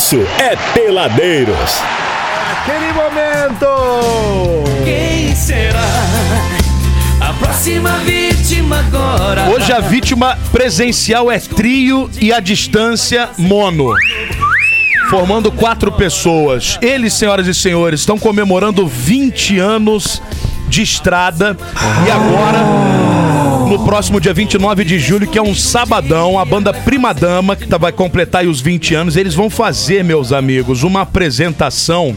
isso é Peladeiros. Aquele momento! Quem será a próxima vítima agora? Hoje a vítima presencial é trio e a distância mono. Formando quatro pessoas. Eles, senhoras e senhores, estão comemorando 20 anos de estrada. E agora, no próximo dia 29 de julho, que é um sabadão, a banda Prima Dama, que tá- vai completar os 20 anos, eles vão fazer, meus amigos, uma apresentação.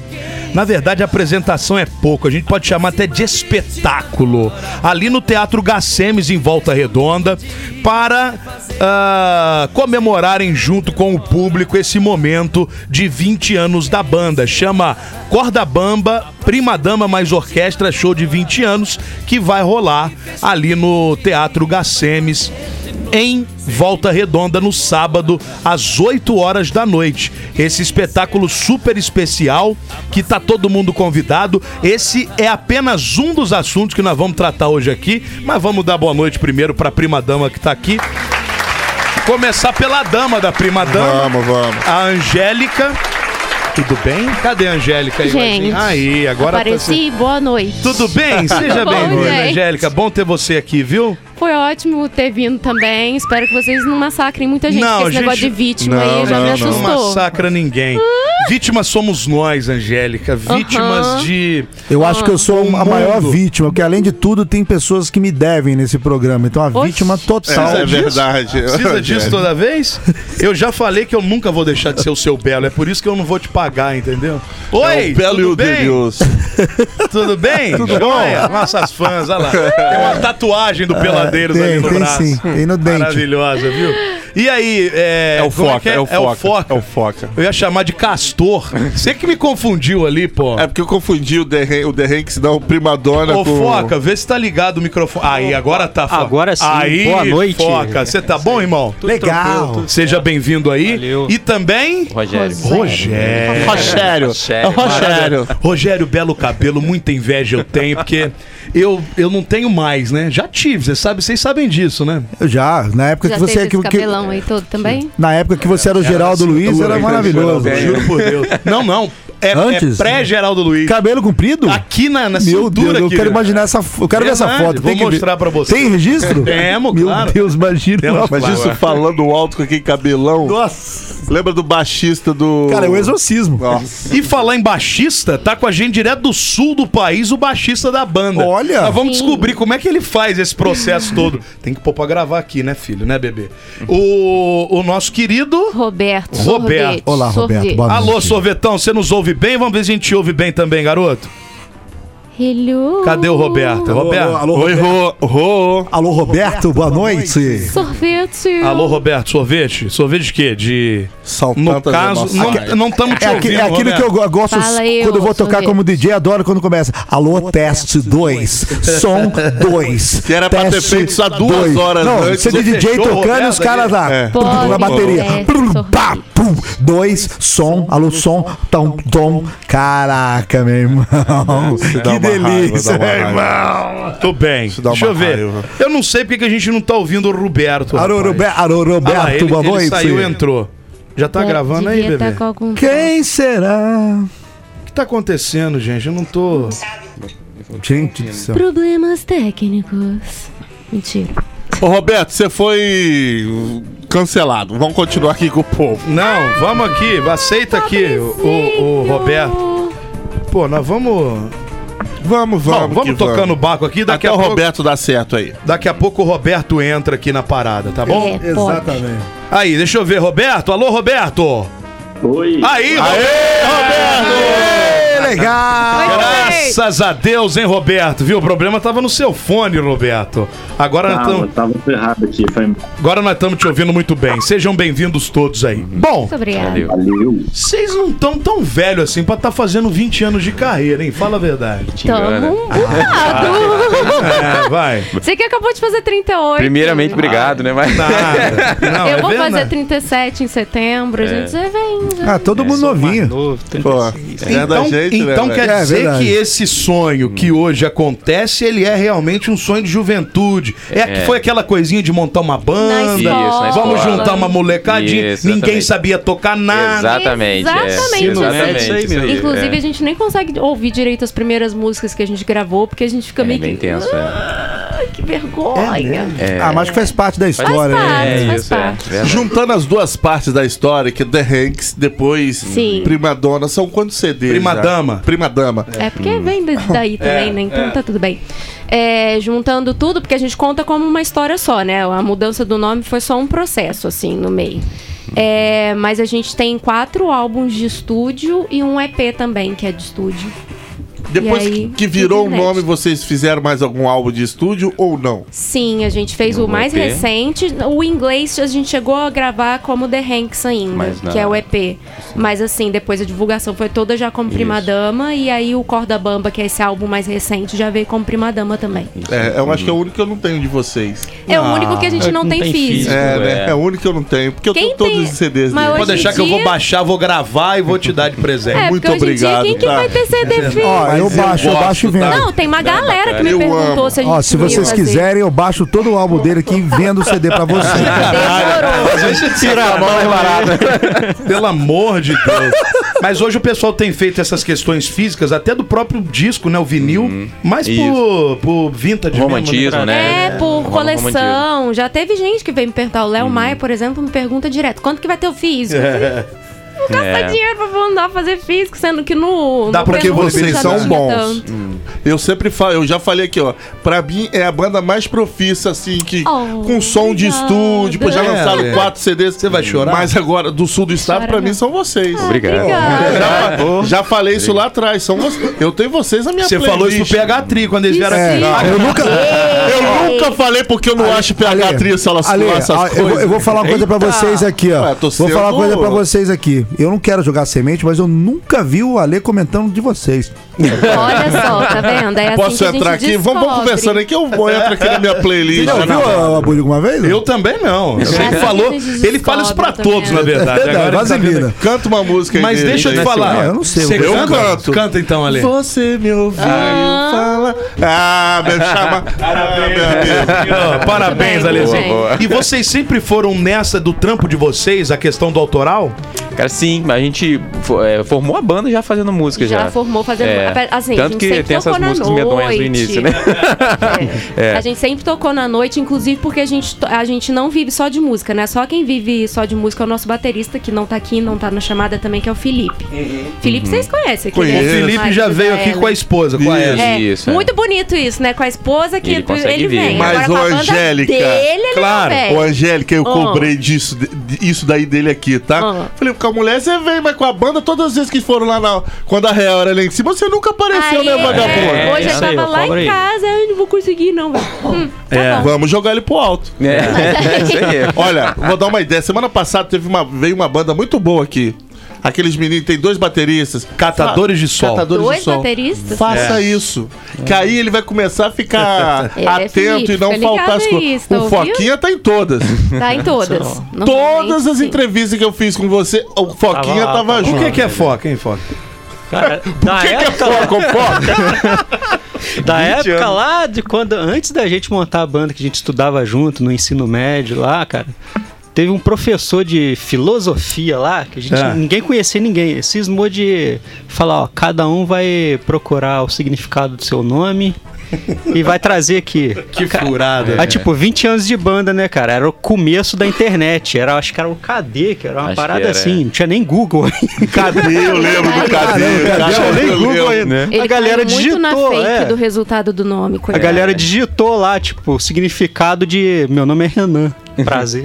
Na verdade, a apresentação é pouco, a gente pode chamar até de espetáculo. Ali no Teatro Gacemes, em Volta Redonda, para ah, comemorarem junto com o público esse momento de 20 anos da banda. Chama Corda Bamba, Prima Dama mais Orquestra, show de 20 anos, que vai rolar ali no Teatro Gacemes em Volta Redonda no sábado às 8 horas da noite. Esse espetáculo super especial que tá todo mundo convidado. Esse é apenas um dos assuntos que nós vamos tratar hoje aqui, mas vamos dar boa noite primeiro para a prima dama que tá aqui. Começar pela dama da prima dama, Vamos, vamos. a Angélica. Tudo bem? Cadê a Angélica aí? Gente, aí, agora tá Apareci, boa noite. Tudo bem? Seja bem-vinda. Angélica. Bom ter você aqui, viu? Foi ótimo ter vindo também. Espero que vocês não massacrem muita gente, Não, porque esse gente- negócio de vítima Não, aí já não, me não. Não assustou. massacra ninguém. Vítimas somos nós, Angélica. Vítimas Aham. de. Eu acho que eu sou a maior vítima, porque além de tudo tem pessoas que me devem nesse programa. Então a Oxi. vítima total. É, é verdade. Precisa disso toda vez? Eu já falei que eu nunca vou deixar de ser o seu belo. É por isso que eu não vou te pagar, entendeu? Oi! É o Belo e tudo o bem? Denilson. Tudo bem? Tudo bom? Nossas fãs, olha lá. Tem uma tatuagem do Peladeiros ali tem, no tem braço. sim, tem no dente. Maravilhosa, viu? E aí, é. É o como Foca, que é o É o Foca. Foca. É o Foca. Eu ia chamar de Castor. Você que me confundiu ali, pô. É porque eu confundi o The, o The Hanks, não, o Primadonna Ô, com... Foca, vê se tá ligado o microfone. Aí, agora tá, Foca. Agora sim. Aí, Boa noite. Foca. Você tá bom, irmão? Legal. Seja bem-vindo aí. Valeu. E também... Rogério. Rogério. Rogério. É o Rogério. Rogério, belo cabelo, muita inveja eu tenho, porque eu, eu não tenho mais, né? Já tive, você sabe, vocês sabem disso, né? Eu já, na época Já que você teve que, esse que- aí todo também? na época que você era o Geraldo Luiz, era maravilhoso. Juro por Deus. Não, não. É, é Antes? pré-Geraldo Luiz. Cabelo comprido? Aqui na, na Meu cintura Deus, eu aqui, quero né? imaginar essa Eu quero ver essa Verdade, foto. vou tem que ver. mostrar pra você. Tem registro? Temos, Meu claro. Deus, imagina. Temos, Mas claro. isso falando alto com aquele cabelão. Nossa. Lembra do baixista do. Cara, é o exorcismo. Nossa. E falar em baixista, tá com a gente direto do sul do país, o baixista da banda. Olha! Nós vamos Sim. descobrir como é que ele faz esse processo todo. Tem que pôr pra gravar aqui, né, filho, né, bebê? O, o nosso querido. Roberto. Roberto. sorvete, Olá, Roberto. Alô, sorvetão, você nos ouve bem? Vamos ver se a gente ouve bem também, garoto. Hello. Cadê o Roberto? Roberto. alô, Oi, Rô. Rô. Alô, Roberto, boa noite. Sorvete. Alô, Roberto, sorvete? Sorvete de quê? De. No Saltantas caso, não estamos te É, aqui- ouvindo. é aquilo que eu Roberto. go- gosto Fala eu, quando eu vou tocar sorvete. como DJ, adoro quando começa. Alô, teste 2, som 2. Que era pra ter feito isso há duas horas Não, antes. você de Você DJ fechou, tocando e Roberto, os caras lá. É. Na bateria. pá, pum, dois, som, alô, som, tom, tom. Caraca, meu irmão. Que delícia, raiva, irmão. Tô bem. Deixa eu ver. raiva. Eu não sei porque que a gente não tá ouvindo o Roberto. Alô, rapaz. Roberto, alô, Ah lá, Roberto, ele, boa ele noite. saiu e entrou. Já tá É, gravando aí, devia bebê? tá. Quem será? O que tá acontecendo, gente? Eu não tô. Gente do céu. Problemas técnicos. Mentira. Ô, Roberto, você foi cancelado. Vamos continuar aqui com o povo. Não, vamos aqui, aceita aqui, o, o Roberto. Pô, nós vamos. Vamos, Bom, vamos. vamos que tocando o vamos. barco aqui. Daqui Até a, o pouco, Roberto dá certo aí. daqui a pouco o Roberto entra aqui na parada, tá bom? É. Exatamente. Aí, deixa eu ver, Roberto. Alô, Roberto. Oi. Aí, Roberto. Ê, legal! Graças a Deus, hein, Roberto? Viu? O problema tava no seu fone, Roberto. Agora nós Calma, estamos. tava ferrado aqui. Foi... Agora nós estamos te ouvindo muito bem. Sejam bem-vindos todos aí. Bom, Muito obrigada. Valeu. vocês não estão tão velhos assim pra estar fazendo 20 anos de carreira, hein? Fala a verdade. Tamo um bocado. É, vai. Você que acabou de fazer 38. Primeiramente, obrado, né? Mas... Nada. Não, Eu é vou verdade. fazer 37 em setembro, gente. Você vem. já. Ah, todo mundo novinho. Novo, Pô, 36. é da Então, gente, né, então velho? quer É dizer verdade. que esse sonho que hoje acontece, ele é realmente um sonho de juventude. É, É. que foi aquela coisinha de montar uma banda. Isso, na Vamos juntar uma molecadinha. Isso, Ninguém exatamente. sabia tocar nada. Exatamente. é. Exatamente. Exatamente. Isso aí isso mesmo. aí, Inclusive, é. a gente nem consegue ouvir direito as primeiras músicas que a gente gravou, porque a gente fica É meio bem que. tenso, é. Ai, que vergonha. É. Ah, mas que faz parte da Faz história, né? parte, É faz isso, é. parte. Verdade. Juntando as duas partes da história, que é The Hanks, depois Sim. Prima Donna, são quantos CDs? Prima já? Dama. Prima Dama. É porque vem da- daí também, né? Então tá tudo bem. É, juntando tudo, porque a gente conta como uma história só, né? A mudança do nome foi só um processo, assim, no meio. É, mas a gente tem quatro álbuns de estúdio e um EP também, que é de estúdio. Depois aí, que- que virou o nome, vocês fizeram mais algum álbum de estúdio ou não? Sim, a gente fez Um o mais EP. recente. O inglês a gente chegou a gravar como The Hanks ainda, que é o EP. Mas assim, depois a divulgação foi toda já como Prima Isso. Dama. E aí o Corda Bamba, que é esse álbum mais recente, já veio como Prima Dama também. É, eu acho que é o único que eu não tenho de vocês. É o único que a gente é, não, não tem tem físico. físico. É, né? é. É o único que eu não tenho. Porque eu Quem tenho todos tem- os CDs Mas dele. Pode deixar que eu vou dia- baixar, vou gravar e vou te dar de presente. É, Muito em dia, obrigado, quem que tá? vai ter CD físico? Ó, eu Mas eu baixo, eu baixo e tá? vendo. Não, tem uma galera que me Eu perguntou amo. se a gente Ó, se vocês fazer. quiserem, eu baixo todo o álbum dele aqui e vendo o CD pra você. Demorou. Tira a mão mais barata. Pelo amor de Deus. Mas hoje o pessoal tem feito essas questões físicas, até do próprio disco, né? O vinil, mais por, por vintage Romantismo, mesmo, né? É, por Rola um coleção. Já teve gente que veio me perguntar. O Léo Maia, por exemplo, me pergunta direto: quanto que vai ter o físico? Eu Não gasta É. dinheiro pra mandar fazer físico, sendo que no. Dá no porque pergunta vocês são bons. tanto. Eu sempre falo, eu já falei aqui, ó. Pra mim é a banda mais profissa, assim, que Oh, com som de obrigada. estúdio, pô, já É, lançaram é. quatro CDs. Você vai chorar? Mas agora, do sul do estado, Chora pra mim não. são vocês. Obrigado. Obrigada. Já, já falei isso lá atrás. São vocês. Eu tenho vocês na minha Você falou isso pro PH Tri quando eles vieram É, aqui. eu nunca. Eu nunca falei porque eu não acho PH tria se elas Ale, essas ah, coisas. eu, vou- falar uma coisa pra vocês aqui, ó. Vou falar uma coisa pra vocês aqui. Eu não quero jogar semente, mas eu nunca vi o Ale comentando de vocês. Olha só, tá vendo? É assim Posso que a gente entrar aqui? Vamos, vamos descobre. conversando aqui. Eu vou entrar aqui na minha playlist. Já ouviu a Abulho alguma vez? Eu também não. Ele assim falou. que Ele fala isso pra descobre todos, também. na verdade. É verdade, Agora ele tá vaselina. vendo- Canta uma música aí Mas dele, deixa eu te aí. falar. Eu não sei, Você eu canta? canto. Canta então, Ale. Você me ouviu falar. Ah, meu chama. Ah, meu amigo. Ah, Parabéns, Muito bem, Alezinho. bem. E vocês sempre foram nessa do trampo de vocês, a questão do autoral? Cara, sim, a gente é, formou a banda já fazendo música já. Já formou fazendo. É. Assim, a Tanto gente que sempre tem essas tocou na músicas medonhas do noite. início, né? É. A gente sempre tocou na noite, inclusive porque a gente, a gente não vive só de música, né? Só quem vive só de música é o nosso baterista, que não tá aqui, não tá na chamada também, que é o Felipe. Felipe, vocês conhecem? aquele Conheço. O Felipe já veio aqui com a esposa, com a Isso. Ellen. É, Isso, é. muito bonito isso, né? Com a esposa que Ele ele, vem. Mas, Agora, banda Angélica, dele, ele claro, não Ô, vem. Angélica, eu Ah. cobrei disso, isso daí dele aqui, tá? Ah. Falei, com a mulher você vem, mas com a banda, todas as vezes que foram lá na. Quando a real era lá em cima, você nunca apareceu, Aí, né, vagabundo? é, hoje eu tava eu lá em aí. casa, eu não vou conseguir, não. velho. Hum, tá É. bom. Vamos jogar ele pro alto. É, é isso aí. Olha, vou dar uma ideia. Semana passada teve uma, veio uma banda muito boa aqui. Aqueles meninos, tem dois bateristas. Catadores de sol. Catadores Dois de sol. bateristas? Faça isso. Que aí ele vai começar a ficar É, atento Felipe, e não faltar as coisas. O? Foquinha tá em todas. Tá em todas. Todas as entrevistas que eu fiz com você, o Foquinha Tava tava tava junto. O que, que é foca, hein, foca? Cara, da que, que é época, ô, Foca? da 20 época anos. lá de quando antes da gente montar a banda que a gente estudava junto no ensino médio lá, cara. Teve um professor de filosofia lá, que a gente É. ninguém conhecia ninguém. Cismou de falar, ó, cada um vai procurar o significado do seu nome e vai trazer aqui. Que furada. Ah, tipo, 20 anos de banda, né, cara? Era o começo da internet. Era, acho que era o KD, que era uma Acho parada era, assim. é. Não tinha nem Google. Cadê? Eu lembro do Cadê? Caramba, Cadê? Tinha nem Google ainda. Ele a galera muito na digitou, fake é. do resultado do nome. A galera digitou lá, tipo, o significado de meu nome é Renan. Prazer.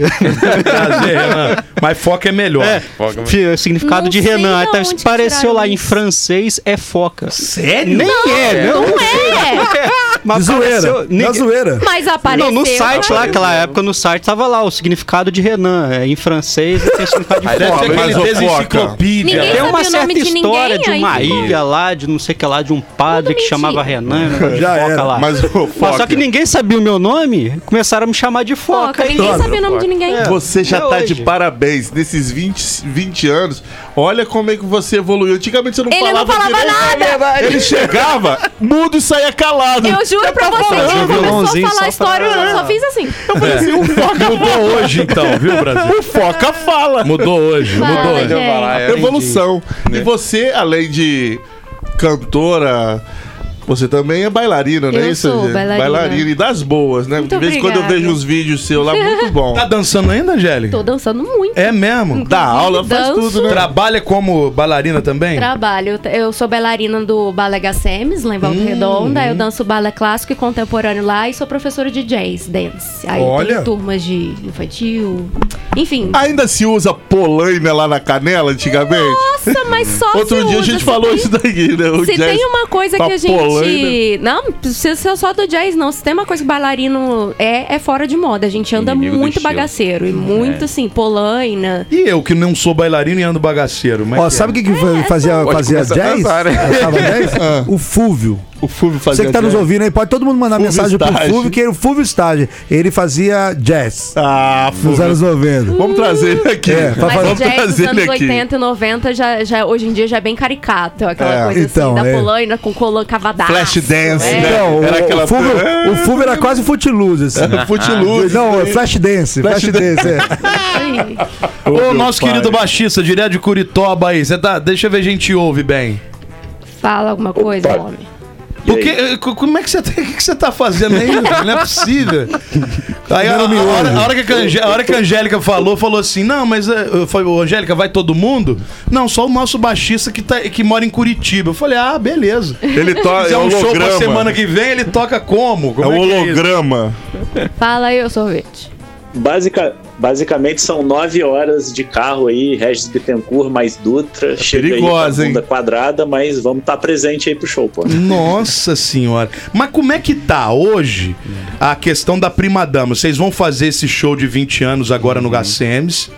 Prazer, Renan. Mas foca é melhor. é, Foca- o significado Não de Renan. Apareceu tiraram lá em isso. francês é foca. Sério? Nem é, não, Não é! Mas zoeira. apareceu- Na zoeira. Mas apareceu. Não, no site lá, aquela época, no site tava lá o significado de Renan. É, em francês tem o significado de foca. Mas, Foca. Ninguém Tem uma certa de história ninguém, de uma aí ilha lá, de não sei o que lá, de um padre que chamava Renan. né, Já foca era. lá. Mas o Mas só Foca. que ninguém sabia o meu nome, começaram a me chamar de foca. Foca, ninguém não sabia o nome de ninguém. Você já Até tá hoje. de parabéns nesses 20, 20 anos. Olha como é que você evoluiu. Antigamente você não Ele não falava falava direito. nada. Ele chegava, mudo e saía calado. Eu juro pra você, falando, ele começou a falar história, eu só fiz assim. Mudou hoje, então, viu, Brasil? O Foca fala. Mudou hoje, mudou Fala, hoje. gente. Evolução. E você, além de cantora, você também é bailarina, não é Eu isso? sou gente? bailarina. e das boas, né? Muito de vez em quando eu vejo uns vídeos seus lá, muito bom. Tá dançando ainda, Angélica? Tô dançando muito. É mesmo? Dá aula, faz danço. tudo, né? Trabalha como bailarina também? Trabalho. Eu sou bailarina do Balé Gassemes, lá em Hum, Volta Redonda. Eu danço balé clássico e contemporâneo lá e sou professora de jazz dance. Aí Olha. tem turmas de infantil. Enfim. Ainda se usa polaina lá na canela antigamente? Nossa, mas só Outro se dia a usa, gente se falou tem- isso daí, né? O Se jazz tem uma coisa que a gente. Polaina. Não, não precisa ser só do jazz, não. Se tem uma coisa que bailarino é, é fora de moda. A gente anda Inimigo muito bagaceiro. E muito, assim, polaina. E eu, que não sou bailarino e ando bagaceiro. mas Ó, que sabe o é? que, que fa- fazia, fazia jazz? dançar, né? Jazz? O Fúvio. O Fulvio fazia Você que tá nos jazz. ouvindo aí, pode todo mundo mandar Fúvio mensagem pro Estágio. Fúvio, que ele- o Fúvio Estágio, ele fazia jazz Ah, nos Fulvio. anos 90. Vamos trazer ele aqui. É, pra Mas fazer- o Vamos jazz dos trazer anos ele aqui. 80 e 90 já, já, hoje em dia já é bem caricato. Aquela É. coisa Então, assim, da é. polaina com colã cavadaço. Flash dance, É. né? Não, Era o, aquela- o, Fúvio, o Fúvio era quase footloose, assim. Footloose. Não, é flash dance, flash, Flash dance, é. Aí. Ô, nosso pai. querido baixista, direto de Curitoba aí. Cê tá, deixa eu ver, a gente ouve bem. Fala alguma coisa, homem. Porque, eh, co- como é que você tá, o que você tá fazendo aí? Não é possível. Aí a, a, hora, a hora que a, Angé- a hora que a Angélica falou, falou assim: Não, mas eh, eu falei, "Ô, Angélica, vai todo mundo? Não, só o nosso baixista que, tá, que mora em Curitiba. Eu falei, ah, beleza. Ele Se toca. fizer É um show pra holograma. semana que vem, ele toca como? É Como um que é isso? holograma. Fala aí, ô sorvete. Basica, basicamente são nove horas de carro aí, Regis Bittencourt mais Dutra. Chega aí perigosa, com a bunda hein? quadrada, mas vamos estar presente aí pro show, pô. Nossa senhora. Mas como é que tá hoje a questão da prima dama? Vocês vão fazer esse show de 20 anos agora no Gacemes,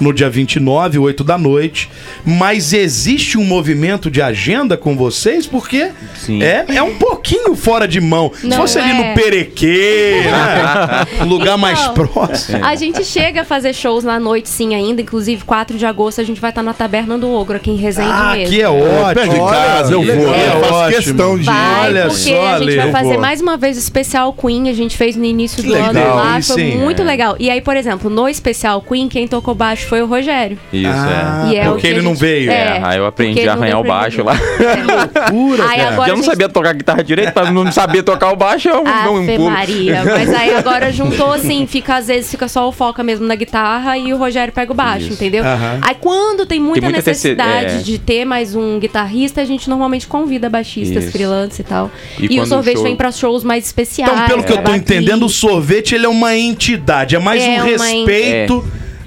no dia 29, 8 da noite. Mas existe um movimento de agenda com vocês? Porque Sim. é, é um pouquinho fora de mão. Se Não fosse ali é. no Perequê, né? lugar mais Então, próximo. A gente chega a fazer shows na noite, sim, ainda. Inclusive, 4 de agosto, a gente vai estar na Taberna do Ogro, aqui em Resende Ah, mesmo. que é Perto de ótimo. casa, eu que vou. legal. Eu faço Ótimo. questão de. Vai, Olha porque só, a gente vai fazer vou. mais uma vez o especial Queen, a gente fez no início do legal, ano lá, foi hein? muito É. legal. E aí, por exemplo, no especial Queen, quem tocou baixo foi o Rogério. Isso, Ah, é. E é o porque que ele a não gente- veio. É, aí eu aprendi a arranhar o baixo lá. Loucura, Aí cara. agora eu não gente- sabia tocar guitarra direito, pra não saber tocar o baixo, eu não um pulo. Maria. Mas aí agora juntou assim, fica às vezes fica só o foca mesmo na guitarra e o Rogério pega o baixo, Isso. entendeu? Aham. Aí quando tem muita, Tem muita necessidade necessi- é. de ter mais um guitarrista, a gente normalmente convida baixistas, Isso. freelance e tal. E E, o sorvete o show- vem pra shows mais especiais. Então, pelo que eu tô entendendo, o sorvete ele é uma entidade, é mais É um uma respeito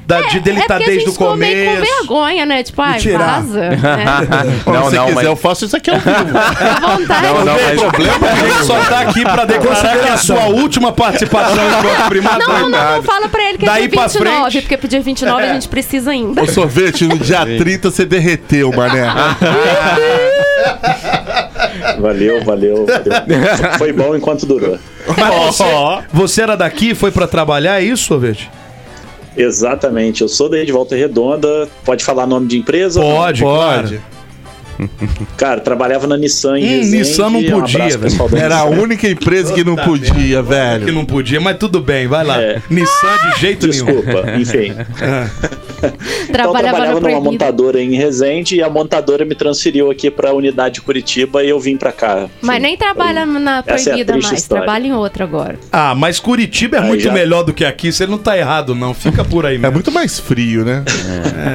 da, de, dele é estar porque a desde gente o ficou meio com começo. vergonha, né? Tipo, ai, tirar. vaza. né? Não, se não, quiser, mas- eu faço isso aqui ao vivo. À vontade. Não, não, mas... A gente só tá aqui pra declarar que é a sua última participação enquanto primador. Não, não, não, fala pra ele que Daí é dia 29, frente- porque pro dia 29 a gente precisa ainda. O sorvete, no dia 30 você derreteu, mané. Valeu, valeu, valeu. Foi bom enquanto durou. Mas você, você era daqui, foi pra trabalhar, é isso, sorvete? Exatamente. Eu sou daí de Volta Redonda. Pode falar nome de empresa? Pode, Pode. Cara, trabalhava na Nissan em Hum, Resende. Nissan não Um podia, abraço, velho. Era a única empresa que não podia, Que velho. não podia, mas tudo bem, vai lá. É. Nissan de jeito nenhum. Desculpa, enfim. Então, eu Trabalhava numa proibido. montadora em Resende e a montadora me transferiu aqui pra unidade de Curitiba e eu vim pra cá. Mas nem trabalha na Essa é a proibida triste mais, história. trabalha em outra agora. Ah, mas Curitiba é Aí muito já- melhor do que aqui, você não tá errado, não. Fica por aí É mesmo. muito mais frio, né?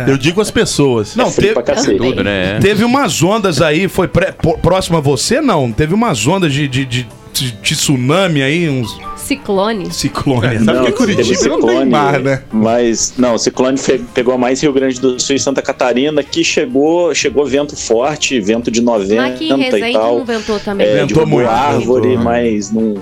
Eu digo as pessoas. Não, frio teve. Tudo, né? teve umas ondas aí, foi pré- próximo a você, não? Teve umas ondas de, de, de, de- de tsunami aí, uns Ciclone. ciclones. Sabe Não, que Curitiba teve não tem mar, né? Mas, não, o ciclone pegou mais Rio Grande do Sul e Santa Catarina, que chegou, chegou vento forte, vento de 90 Mas aqui em e tal. não ventou também. É, Ventou muito, árvore, ventou. mas não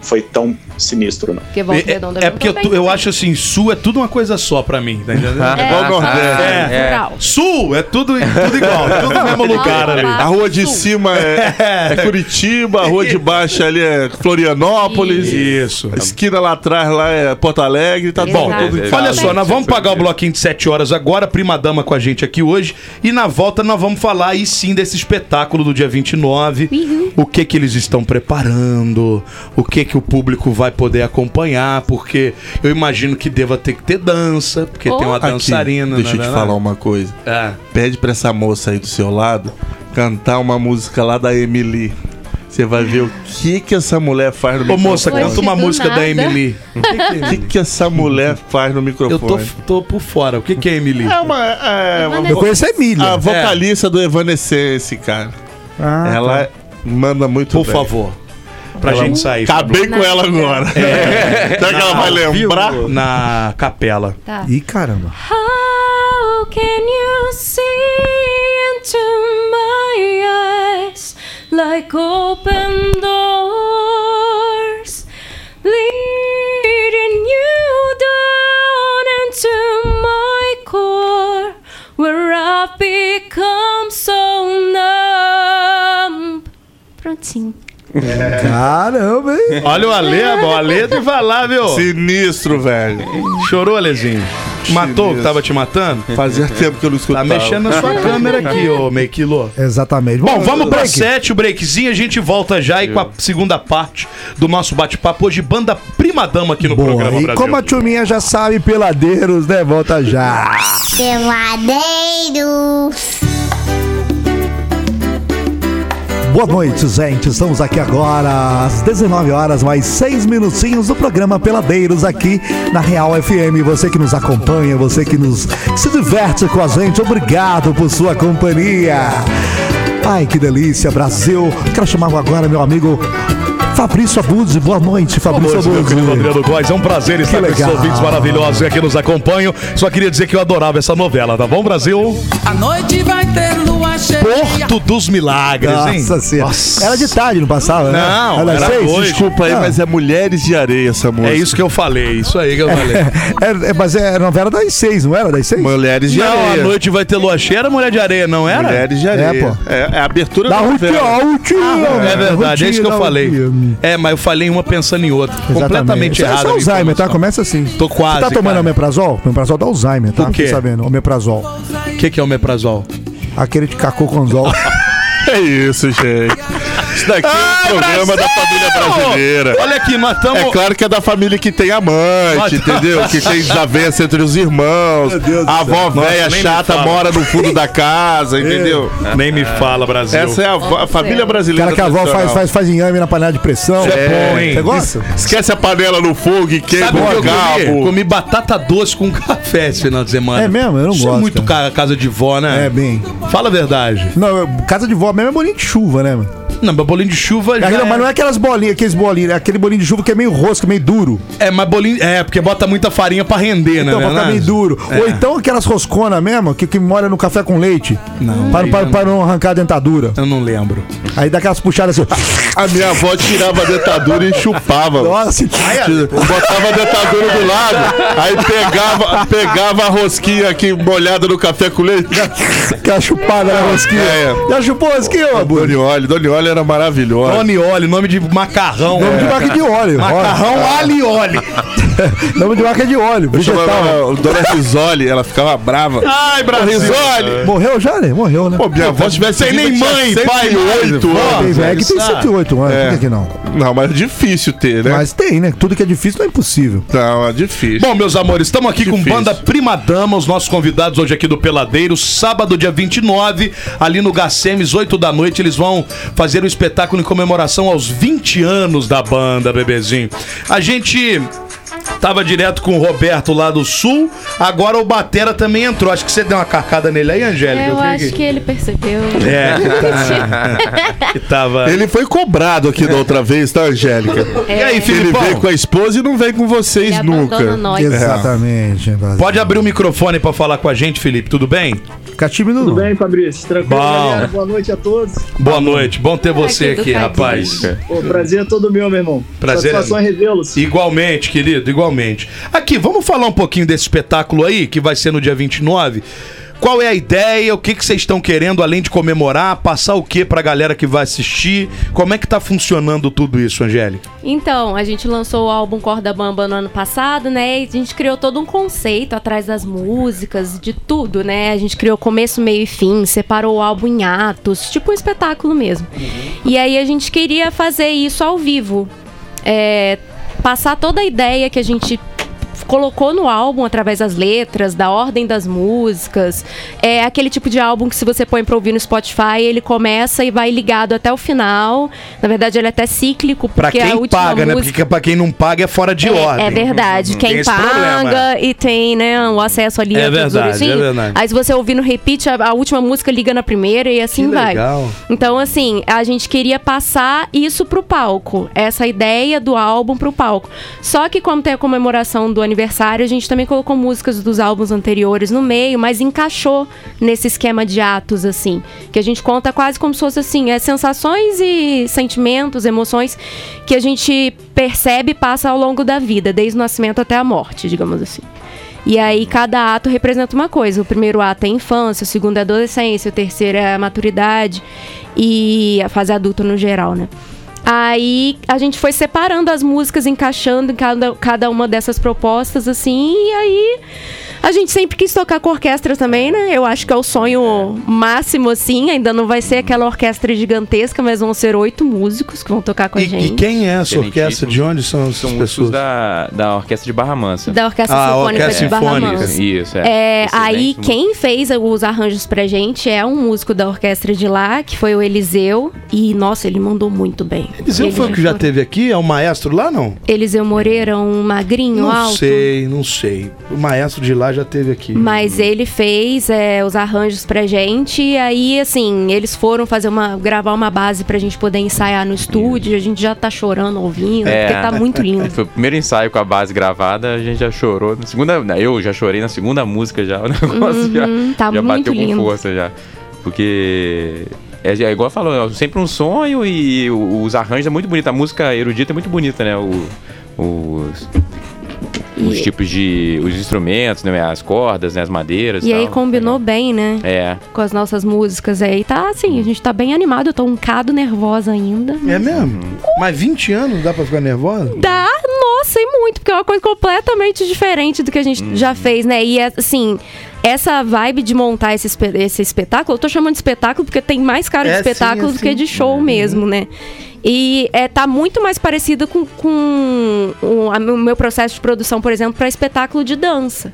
foi tão sinistro, não. Porque Volta É, Redonda é porque eu, tu- eu acho assim, sul é tudo uma coisa só pra mim, tá entendendo? Ah, Igual o Nordeste. É. Sul é tudo, tudo igual, tudo no mesmo lugar ali. A rua de cima é, é Curitiba, a rua de baixo ali é Florianópolis. Isso. A esquina lá atrás lá é Porto Alegre, tá bom, tudo É, Olha só, nós vamos pagar o bloquinho de 7 horas agora, prima dama com a gente aqui hoje. E na volta nós vamos falar aí sim desse espetáculo do dia 29. Uhum. O que que eles estão preparando, o que que o público vai poder acompanhar, porque eu imagino que deva ter que ter dança, porque tem uma Aqui, dançarina. deixa eu né, te né, falar né? uma coisa. É. Pede pra essa moça aí do seu lado cantar uma música lá da Emily. Você vai ver o que que essa mulher faz no Ô moça, Poxa, canta uma música da nada. Emily. O que que essa mulher faz no Eu microfone? tô, tô por fora. O que que é Emily? É uma, é uma. Eu conheço a Emília. a vocalista do Evanescence, cara. Ah, ela manda muito Por bem. favor. Pra Ela- gente sair. Acabei com ela agora. Será que ela vai lembrar? Na capela. Tá. Ih, caramba. How can you see into my eyes like open doors, leading you down into my core, where I've become so numb? Prontinho. Caramba, hein? Olha o Ale, o Ale de falar, viu? Sinistro, velho. Chorou, Alezinho? Matou o que tava te matando? Fazia tempo que eu não Tá escutava. mexendo na sua câmera aqui, ô Mequilo. Exatamente. Bom, vamos pra break. sete, o breakzinho, a gente volta já e com a segunda parte do nosso bate-papo hoje, banda Prima Dama aqui no Boa, programa e Brasil. como a turminha já sabe, peladeiros, né? Volta já. Peladeiros. Boa noite, gente. Estamos aqui agora às 19 horas, mais 6 minutinhos do programa Peladeiros aqui na Real FM. Você que nos acompanha, você que nos que se diverte com a gente, obrigado por sua companhia. Ai, que delícia, Brasil. Quero chamar agora meu amigo Fabrício Abud. Boa noite, Fabrício Boa noite, meu querido Abud. Adriano Góes. É um prazer estar com esses ouvintes maravilhosos aqui que nos acompanham. Só queria dizer que eu adorava essa novela, tá bom, Brasil? A noite vai ter. Porto dos Milagres, hein? Nossa senhora. Nossa. Era de tarde, não passava? né? Não, das era seis? hoje. Desculpa aí, Ah. mas é Mulheres de Areia essa música. É isso que eu falei, isso aí que eu falei. É, é, mas é novela das seis, não era das seis? Mulheres de Não, a Areia. noite vai ter lua cheia, era Mulher de Areia, não era? Mulheres de É, Areia. pô. É, é a abertura Da da novela. Rutinha. É verdade, é isso que eu falei. É, mas eu falei uma pensando em outra. Completamente Isso é- errado. Isso é a Alzheimer, tá? Começa assim. Tô quase, Você tá tomando cara. omeprazol? Omeprazol dá Alzheimer, tá? Por quê? Fiquei sabendo, omeprazol. O que, que é o meprazol? Aquele de cacoconzol. É isso, gente. Isso daqui é Ai, um programa da Brasil! família brasileira. Olha aqui, nós estamos. É claro que é da família que tem amante, Mas- entendeu? Que tem desavença entre os irmãos. A avó Nossa, velha chata mora no fundo da casa, entendeu? Nem me fala, Brasil. Essa é a, a família brasileira. Cara que a avó faz, faz, faz inhame na panela de pressão. Isso é bom, hein? Você gosta? Esquece a panela no fogo e queima Sabe o que o eu comi? cabo. Comi batata doce com café esse final de semana. É mesmo? Eu não Isso gosto, é muito ca- casa de vó, né? É, bem. Fala a verdade. Não, casa de vó mesmo é bolinho de chuva, né, mano? Não, mas bolinho de chuva já Não, é... mas não é aquelas bolinhas, aqueles bolinhos, é aquele bolinho de chuva que é meio rosco, meio duro. É, mas bolinho... É, porque bota muita farinha pra render, né? Então, pra né, ficar né? meio duro. É. Ou então aquelas rosconas mesmo, que, que molha no café com leite. Não, Para, para, para não arrancar a dentadura. Eu não lembro. Aí dá aquelas puxadas assim. A minha avó tirava a dentadura e chupava. Nossa, Botava a dentadura do lado, aí pegava, pegava a rosquinha aqui molhada no café com leite. aquela chupada na rosquinha. É. Já chupou a rosquinha, ô, Abud? Doni Oli, Doni Oli era maravilhosa. Tony Oli, nome de macarrão. Nome de É. vaca de óleo. Macarrão ali óleo. Óleo. Nome de vaca de óleo. Eu Vegetal. Dona Risoli, ela ficava brava. Ai, Brasil. Risoli! Morreu já, né? Morreu, né? Pô, minha avó tivesse Tem nem mãe, pai, 108 vó. anos. Tem velho que tem sabe? 108 anos, É. por que, não? Não, mas é difícil ter, né? Mas tem, né? Tudo que é difícil não é impossível. Não, é difícil. Bom, meus amores, estamos aqui com Difícil. banda Prima Dama, os nossos convidados hoje aqui do Peladeiro, sábado, dia 29, ali no Gacemes, 8 da noite, eles vão fazer um espetáculo em comemoração aos 20 anos da banda, bebezinho. A gente Tava direto com o Roberto lá do Sul. Agora o Batera também entrou. Acho que você deu uma carcada nele aí, Angélica. Eu creio acho que ele percebeu. É, que, tá- que tava. Ele foi cobrado aqui da outra vez, tá, Angélica? E aí, Ele Filipão? veio com a esposa e não vem com vocês Ele nunca. nós. Exatamente. Brasil. Pode abrir o microfone pra falar com a gente, Felipe, tudo bem? Fica tímido Tudo não. bem, Fabrício? Tranquilo, Bom. galera? Boa noite a todos. Boa noite, bom ter você que aqui, rapaz. Pô, prazer é todo meu, meu irmão. Prazer é Satisfação é revê-los. Igualmente, querido, igualmente. Aqui, vamos falar um pouquinho desse espetáculo aí, que vai ser no dia 29. Qual é a ideia? O que que vocês estão querendo, além de comemorar? Passar o que pra galera que vai assistir? Como é que tá funcionando tudo isso, Angélica? Então, a gente lançou o álbum Corda Bamba no ano passado, né? E a gente criou todo um conceito atrás das músicas, de tudo, né? A gente criou começo, meio e fim, separou o álbum em atos, tipo um espetáculo mesmo. E aí a gente queria fazer isso ao vivo. É, passar toda a ideia que a gente colocou no álbum através das letras, da ordem das músicas. É aquele tipo de álbum que se você põe pra ouvir no Spotify, ele começa e vai ligado até o final. Na verdade, ele é até cíclico, Pra porque a quem última paga, né? música... Porque pra quem não paga é fora de é, ordem. é verdade. Tem Quem esse problema, paga e tem, né, o acesso ali É a verdade, é verdade. Aí se você ouvir no repeat, a, a última música liga na primeira e assim Que vai. legal. Então, assim, a gente queria passar isso pro palco. Essa ideia do álbum pro palco. Só que como tem a comemoração do aniversário, a gente também colocou músicas dos álbuns anteriores no meio, mas encaixou nesse esquema de atos, assim. Que a gente conta quase como se fosse, assim, é sensações e sentimentos, emoções que a gente percebe e passa ao longo da vida, desde o nascimento até a morte, digamos assim. E aí cada ato representa uma coisa. O primeiro ato é a infância, o segundo é a adolescência, o terceiro é a maturidade e a fase adulta no geral, né? Aí a gente foi separando as músicas, encaixando em cada, cada uma dessas propostas, assim, e aí a gente sempre quis tocar com orquestra também, né? Eu acho que é o sonho máximo, assim. Ainda não vai ser aquela orquestra gigantesca, mas vão ser oito músicos que vão tocar com a E, gente. e quem é essa orquestra? De onde são essas São músicos pessoas? da, da Orquestra de Barra Mansa. Da Orquestra Ah, a Sinfônica Orquestra de Barra. Mansa. Isso, é. É, aí quem fez os arranjos pra gente é um músico da orquestra de lá, que foi o Eliseu. E, nossa, ele mandou muito bem. Eliseu Ele foi o que já foi- teve aqui? É o maestro lá, não? Eliseu Moreira, um magrinho Não alto. sei, não sei. O maestro de lá já teve aqui. Mas ele fez é, os arranjos pra gente. E aí, assim, eles foram fazer uma. gravar uma base pra gente poder ensaiar no estúdio. A gente já tá chorando ouvindo, É. porque tá muito lindo. Foi o primeiro ensaio com a base gravada, a gente já chorou. Na segunda, eu já chorei na segunda música já. O negócio já, Uhum, tá já muito bateu lindo. com força já. Porque é, é igual falou, é sempre um sonho e os arranjos é muito bonito. A música erudita é muito bonita, né? O, os, os E- tipos de. os instrumentos, né? As cordas, né? As madeiras. E aí tal. combinou bem, né? É. Com as nossas músicas aí. Tá assim, a gente tá bem animado. Eu tô um cado nervosa ainda. É mesmo? Mas 20 anos dá pra ficar nervosa? Dá, nossa, e muito, porque é uma coisa completamente diferente do que a gente Uhum. já fez, né? E assim, essa vibe de montar esse, espe- esse espetáculo, eu tô chamando de espetáculo porque tem mais cara de É, sim, espetáculo é, do que sim. de show mesmo, né? E é, tá muito mais parecida com, com o, o meu processo de produção, por exemplo, para espetáculo de dança.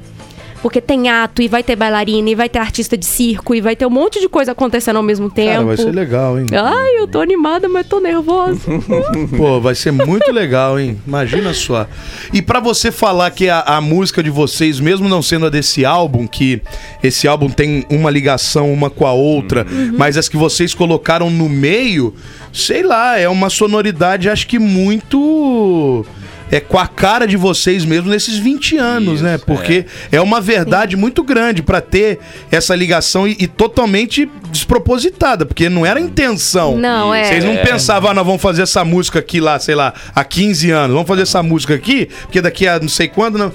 Porque tem ato, e vai ter bailarina, e vai ter artista de circo, e vai ter um monte de coisa acontecendo ao mesmo tempo. Cara, vai ser legal, hein? Ai, eu tô animada, mas tô nervosa. Pô, vai ser muito legal, hein? Imagina só. E pra você falar que a, a música de vocês, mesmo não sendo a desse álbum, que esse álbum tem uma ligação uma com a outra, mas as que vocês colocaram no meio, sei lá, é uma sonoridade, acho que muito. É com a cara de vocês mesmo nesses 20 anos, Isso, né? Porque é. uma verdade muito grande pra ter essa ligação e, e totalmente despropositada, porque não era a intenção. Não, é. Vocês não pensavam, ah, nós vamos fazer essa música aqui lá, sei lá, há 15 anos. Vamos fazer essa música aqui, porque daqui a não sei quando. Não...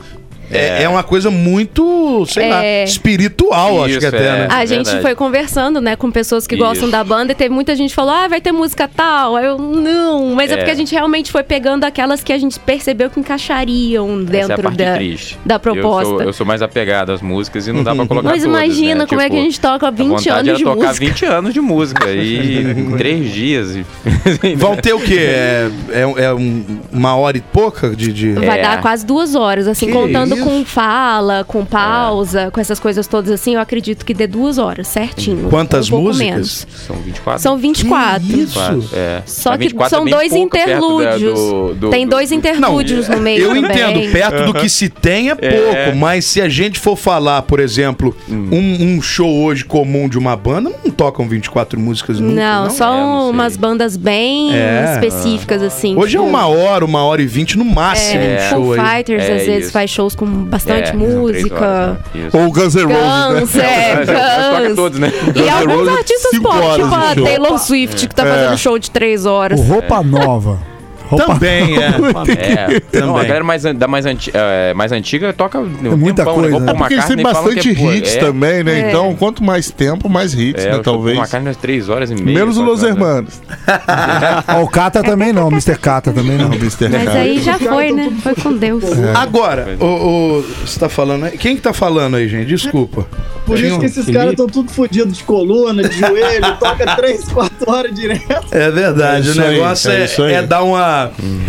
É, é uma coisa muito, sei lá, É. espiritual, acho Isso, que até, é. né? A É gente verdade. foi conversando, né, com pessoas que Isso. gostam da banda e teve muita gente que falou, ah, vai ter música tal. Aí eu, não. Mas é. É. porque a gente realmente foi pegando aquelas que a gente percebeu que encaixariam Essa é a dentro parte da, triste. da proposta. Eu sou, eu sou mais apegado às músicas e não dá pra colocar Mas todas, imagina né? como é que a gente toca a 20 vontade anos era de tocar música. 20 anos de música e em três dias. e- Vão ter o quê? É, é, é um- uma hora e pouca de. de... Vai É. dar quase duas horas, assim, Que contando isso? com fala, com pausa, com essas coisas todas assim, eu acredito que dê duas horas, certinho. Quantas um músicas? menos. São 24. São 24. Isso. É. Só Mas que 24 é são bem dois interlúdios. do- do- Tem do- dois interlúdios no meio Eu também. entendo, perto do que se tem é pouco, mas se a gente for falar, por exemplo, Hum. um, um show hoje comum de uma banda, não tocam 24 músicas nunca, Não, não? só É, não umas bandas bem É. específicas, assim. Hoje é tipo, uma hora, uma hora e vinte no máximo É, um show Foo. Fighters É às vezes isso. faz shows com bastante É, música. horas, né? Ou Guns N' Roses, Guns, né? é, toca Guns. todos, né? E alguns artistas pop, tipo a. Taylor Swift, que tá É. fazendo show de três horas. Roupa nova. Roupa Também, é. É, não, a Também. galera mais, da mais, anti, é, mais antiga toca um muita tempão, coisa, Né? Igual né? Paul Porque eles têm bastante é, hits é, também, né? É. Então, quanto mais tempo, mais hits, É, né? o Talvez. McCartney é três horas e meia. Menos o quatro Los né? Hermanos. O Cata também não, Mr. Cata também não. Mr. Mas aí já foi, né? Foi com Deus. Agora, o, o- você tá falando aí? Quem que tá falando aí, gente? Desculpa. Por Tinha isso um- que esses caras estão tudo fodidos de coluna, de joelho, toca 3, 4 horas direto. É verdade, É o negócio é é, é dar uma,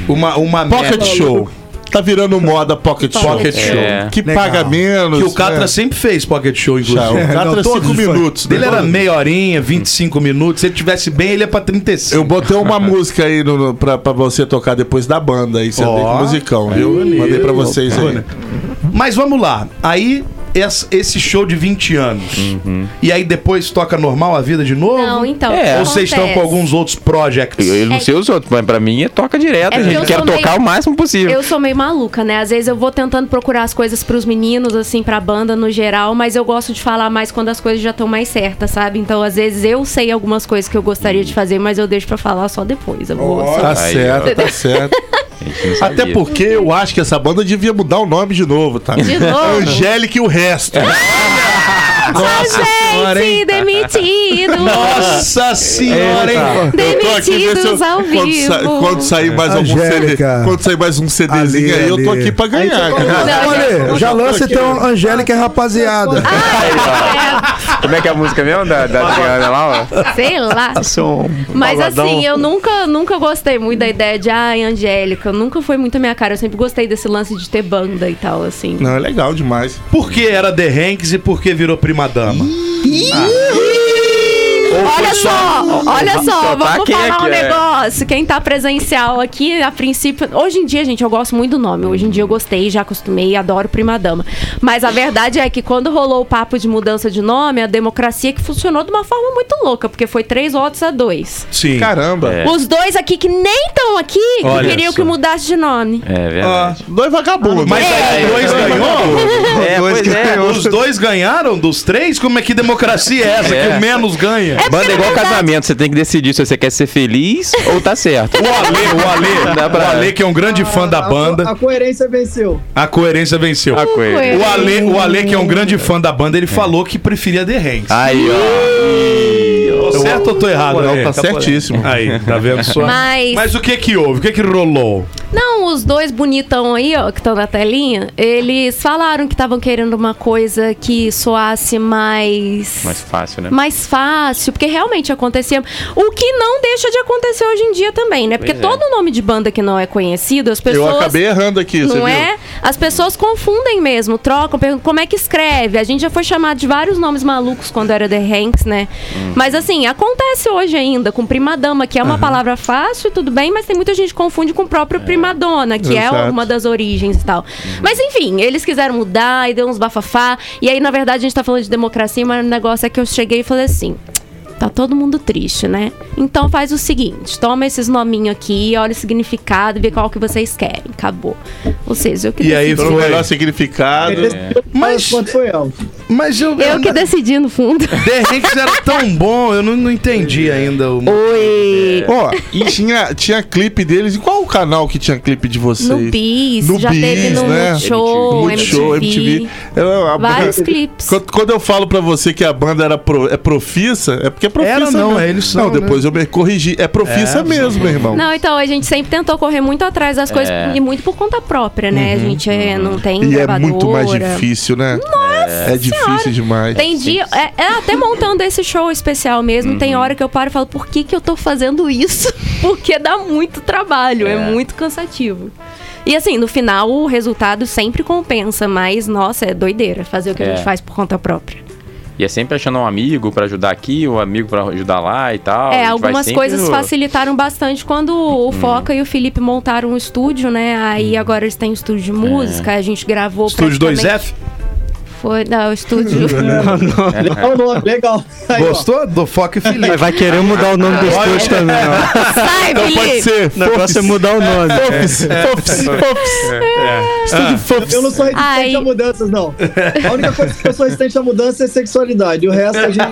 uma, uma Pocket meta. Show. Tá virando moda Pocket Show. Pocket Show. É. Que Legal. paga menos. Que o Catra né? sempre fez pocket show, Já, inclusive. o Catra Não, é todos 5 faz. minutos. Dele né? era meia horinha, 25 minutos. Se ele tivesse bem, ele ia pra 35. Eu botei uma música aí no, no, pra, pra você tocar depois da banda aí, você vê com musicão, viu? Mandei pra vocês aí. Mas vamos lá. Aí, essa- esse show de 20 anos. E aí depois toca normal a vida de novo? Não, então. É. Ou vocês estão com alguns outros projects? Eu, eu não É sei os outros, mas pra mim é toca direto, É eu gente. Quero sou tocar meio- o máximo possível. Eu sou meio maluca, né? Às vezes eu vou tentando procurar as coisas pros meninos, assim, pra banda no geral, mas eu gosto de falar mais quando as coisas já estão mais certas, sabe? Então, às vezes eu sei algumas coisas que eu gostaria de fazer, mas eu deixo pra falar só depois. Eu vou só- Tá Aí, certo, tá certo. Até porque eu acho que essa banda devia mudar o nome de novo, tá? De novo? Angélica e o resto. Nossa senhora, hein? Gente, demitido! Nossa senhora, hein? Se eu- Demitidos ao quando, sa- vivo. quando sair mais algum CD, quando sair mais um CDzinho Ali, aí, eu tô aqui pra ganhar, Aí cara. Não, Olha, já lança então Angélica e rapaziada. Como é que é a música mesmo da, da Adriana lá, ó? Sei lá. Mas assim, eu nunca, nunca gostei muito da ideia de, ai, Angélica. Nunca foi muito a minha cara. Eu sempre gostei desse lance de ter banda e tal, assim. Não, é legal demais. Por que era The Hanks e por que virou prima dama? Olha só, olha só, vamos falar aqui um é. negócio. Quem tá presencial aqui, a princípio. Hoje em dia, gente, eu gosto muito do nome. Hoje em dia eu gostei, já acostumei, adoro Prima Dama. Mas a verdade é que quando rolou o papo de mudança de nome, a democracia que funcionou de uma forma muito louca, porque foi três votos a dois. Sim. Caramba. É. Os dois aqui que nem estão aqui Olha queriam só. que mudasse de nome. É Ah, verdade. Dois vagabundos. mas aí É, dois é, ganhou? É, dois pois é. ganhou. Os dois ganharam dos três? Como é que democracia é essa? É. Que o menos ganha? Banda é igual casamento, você tem que decidir se você quer ser feliz ou tá certo. O Ale, o Ale, o Ale que é um grande fã da A- banda, A, coerência venceu. a coerência venceu. A coisa. O Ale, o Ale, que é um grande fã da banda, ele falou que preferia The Hanks. Aí, ó. Tô certo ou tô errado? Não, Ale? tá certíssimo. Aí, tá vendo só? Mas- Mas o que que houve? O que que rolou? Não, os dois bonitão aí, ó, que estão na telinha, eles falaram que estavam querendo uma coisa que soasse mais. Mais fácil, né? mais fácil, porque realmente acontecia. O que não deixa de acontecer hoje em dia também, né? Porque Pois é. todo nome de banda que não é conhecido, as Eu pessoas. acabei errando aqui, você Não viu? é? As pessoas confundem mesmo, trocam, perguntam como é que escreve. A gente já foi chamado de vários nomes malucos quando era The Hanks, né? Uhum. Mas assim, acontece hoje ainda com prima dama, que é uma palavra fácil e tudo bem, mas tem muita gente que confunde com o próprio prima dona, que é Exato. uma das origens e tal. Mas enfim, eles quiseram mudar e deu uns bafafá. E aí, na verdade, a gente tá falando de democracia, mas o negócio é que eu cheguei e falei assim. Tá todo mundo triste, né? Então faz o seguinte, toma esses nominhos aqui, olha o significado, vê qual que vocês querem. Acabou. Ou seja, eu que E aí Foi. melhor significado. Mas, Quanto foi alto? mas eu. Eu que decidi, no fundo. The Hanks era tão bom, eu não, não entendi ainda. O... Oi! Ó, e tinha, tinha clipe deles. Em qual o canal que tinha clipe de vocês? No Bis, No já teve Bis, no né? Multishow, MTV. Eu- a Vários clipes. Quando, quando eu falo pra você que a banda era pro- é profissa, é porque é profissa Era, não, mesmo. é, eles são, Não, depois eu me corrigi. É profissa É, mesmo, meu irmão. Não, então a gente sempre tentou correr muito atrás das coisas É. e muito por conta própria, né? a gente é, não tem E é gravadora. muito mais difícil, né? Nossa É difícil demais. Tem dia, é, é, até montando esse show especial mesmo, tem hora que eu paro e falo, por que, que eu tô fazendo isso? Porque dá muito trabalho, é, É. muito cansativo. E assim, no final o resultado sempre compensa, mas nossa, é doideira fazer o que a É. gente faz por conta própria. E é sempre achando um amigo pra ajudar aqui, um amigo pra ajudar lá e tal. É, algumas sempre coisas Hum. facilitaram bastante quando o Foca e o Felipe montaram um estúdio, né? Aí agora eles têm um estúdio de música, a gente gravou Estúdio praticamente- 2F? Foi, não, o estúdio. Legal o nome, legal. Aí, ó. Gostou do Foca e Felipe? Mas vai querer mudar o nome do estúdio também, ó. Sai, Então pode Felipe! ser. O negócio é mudar o nome. Fofs, Fofs, Fofs. Estúdio Fofs. Eu não sou resistente Ai. a mudanças, não. A única coisa que eu sou resistente a mudança é sexualidade. O resto a gente.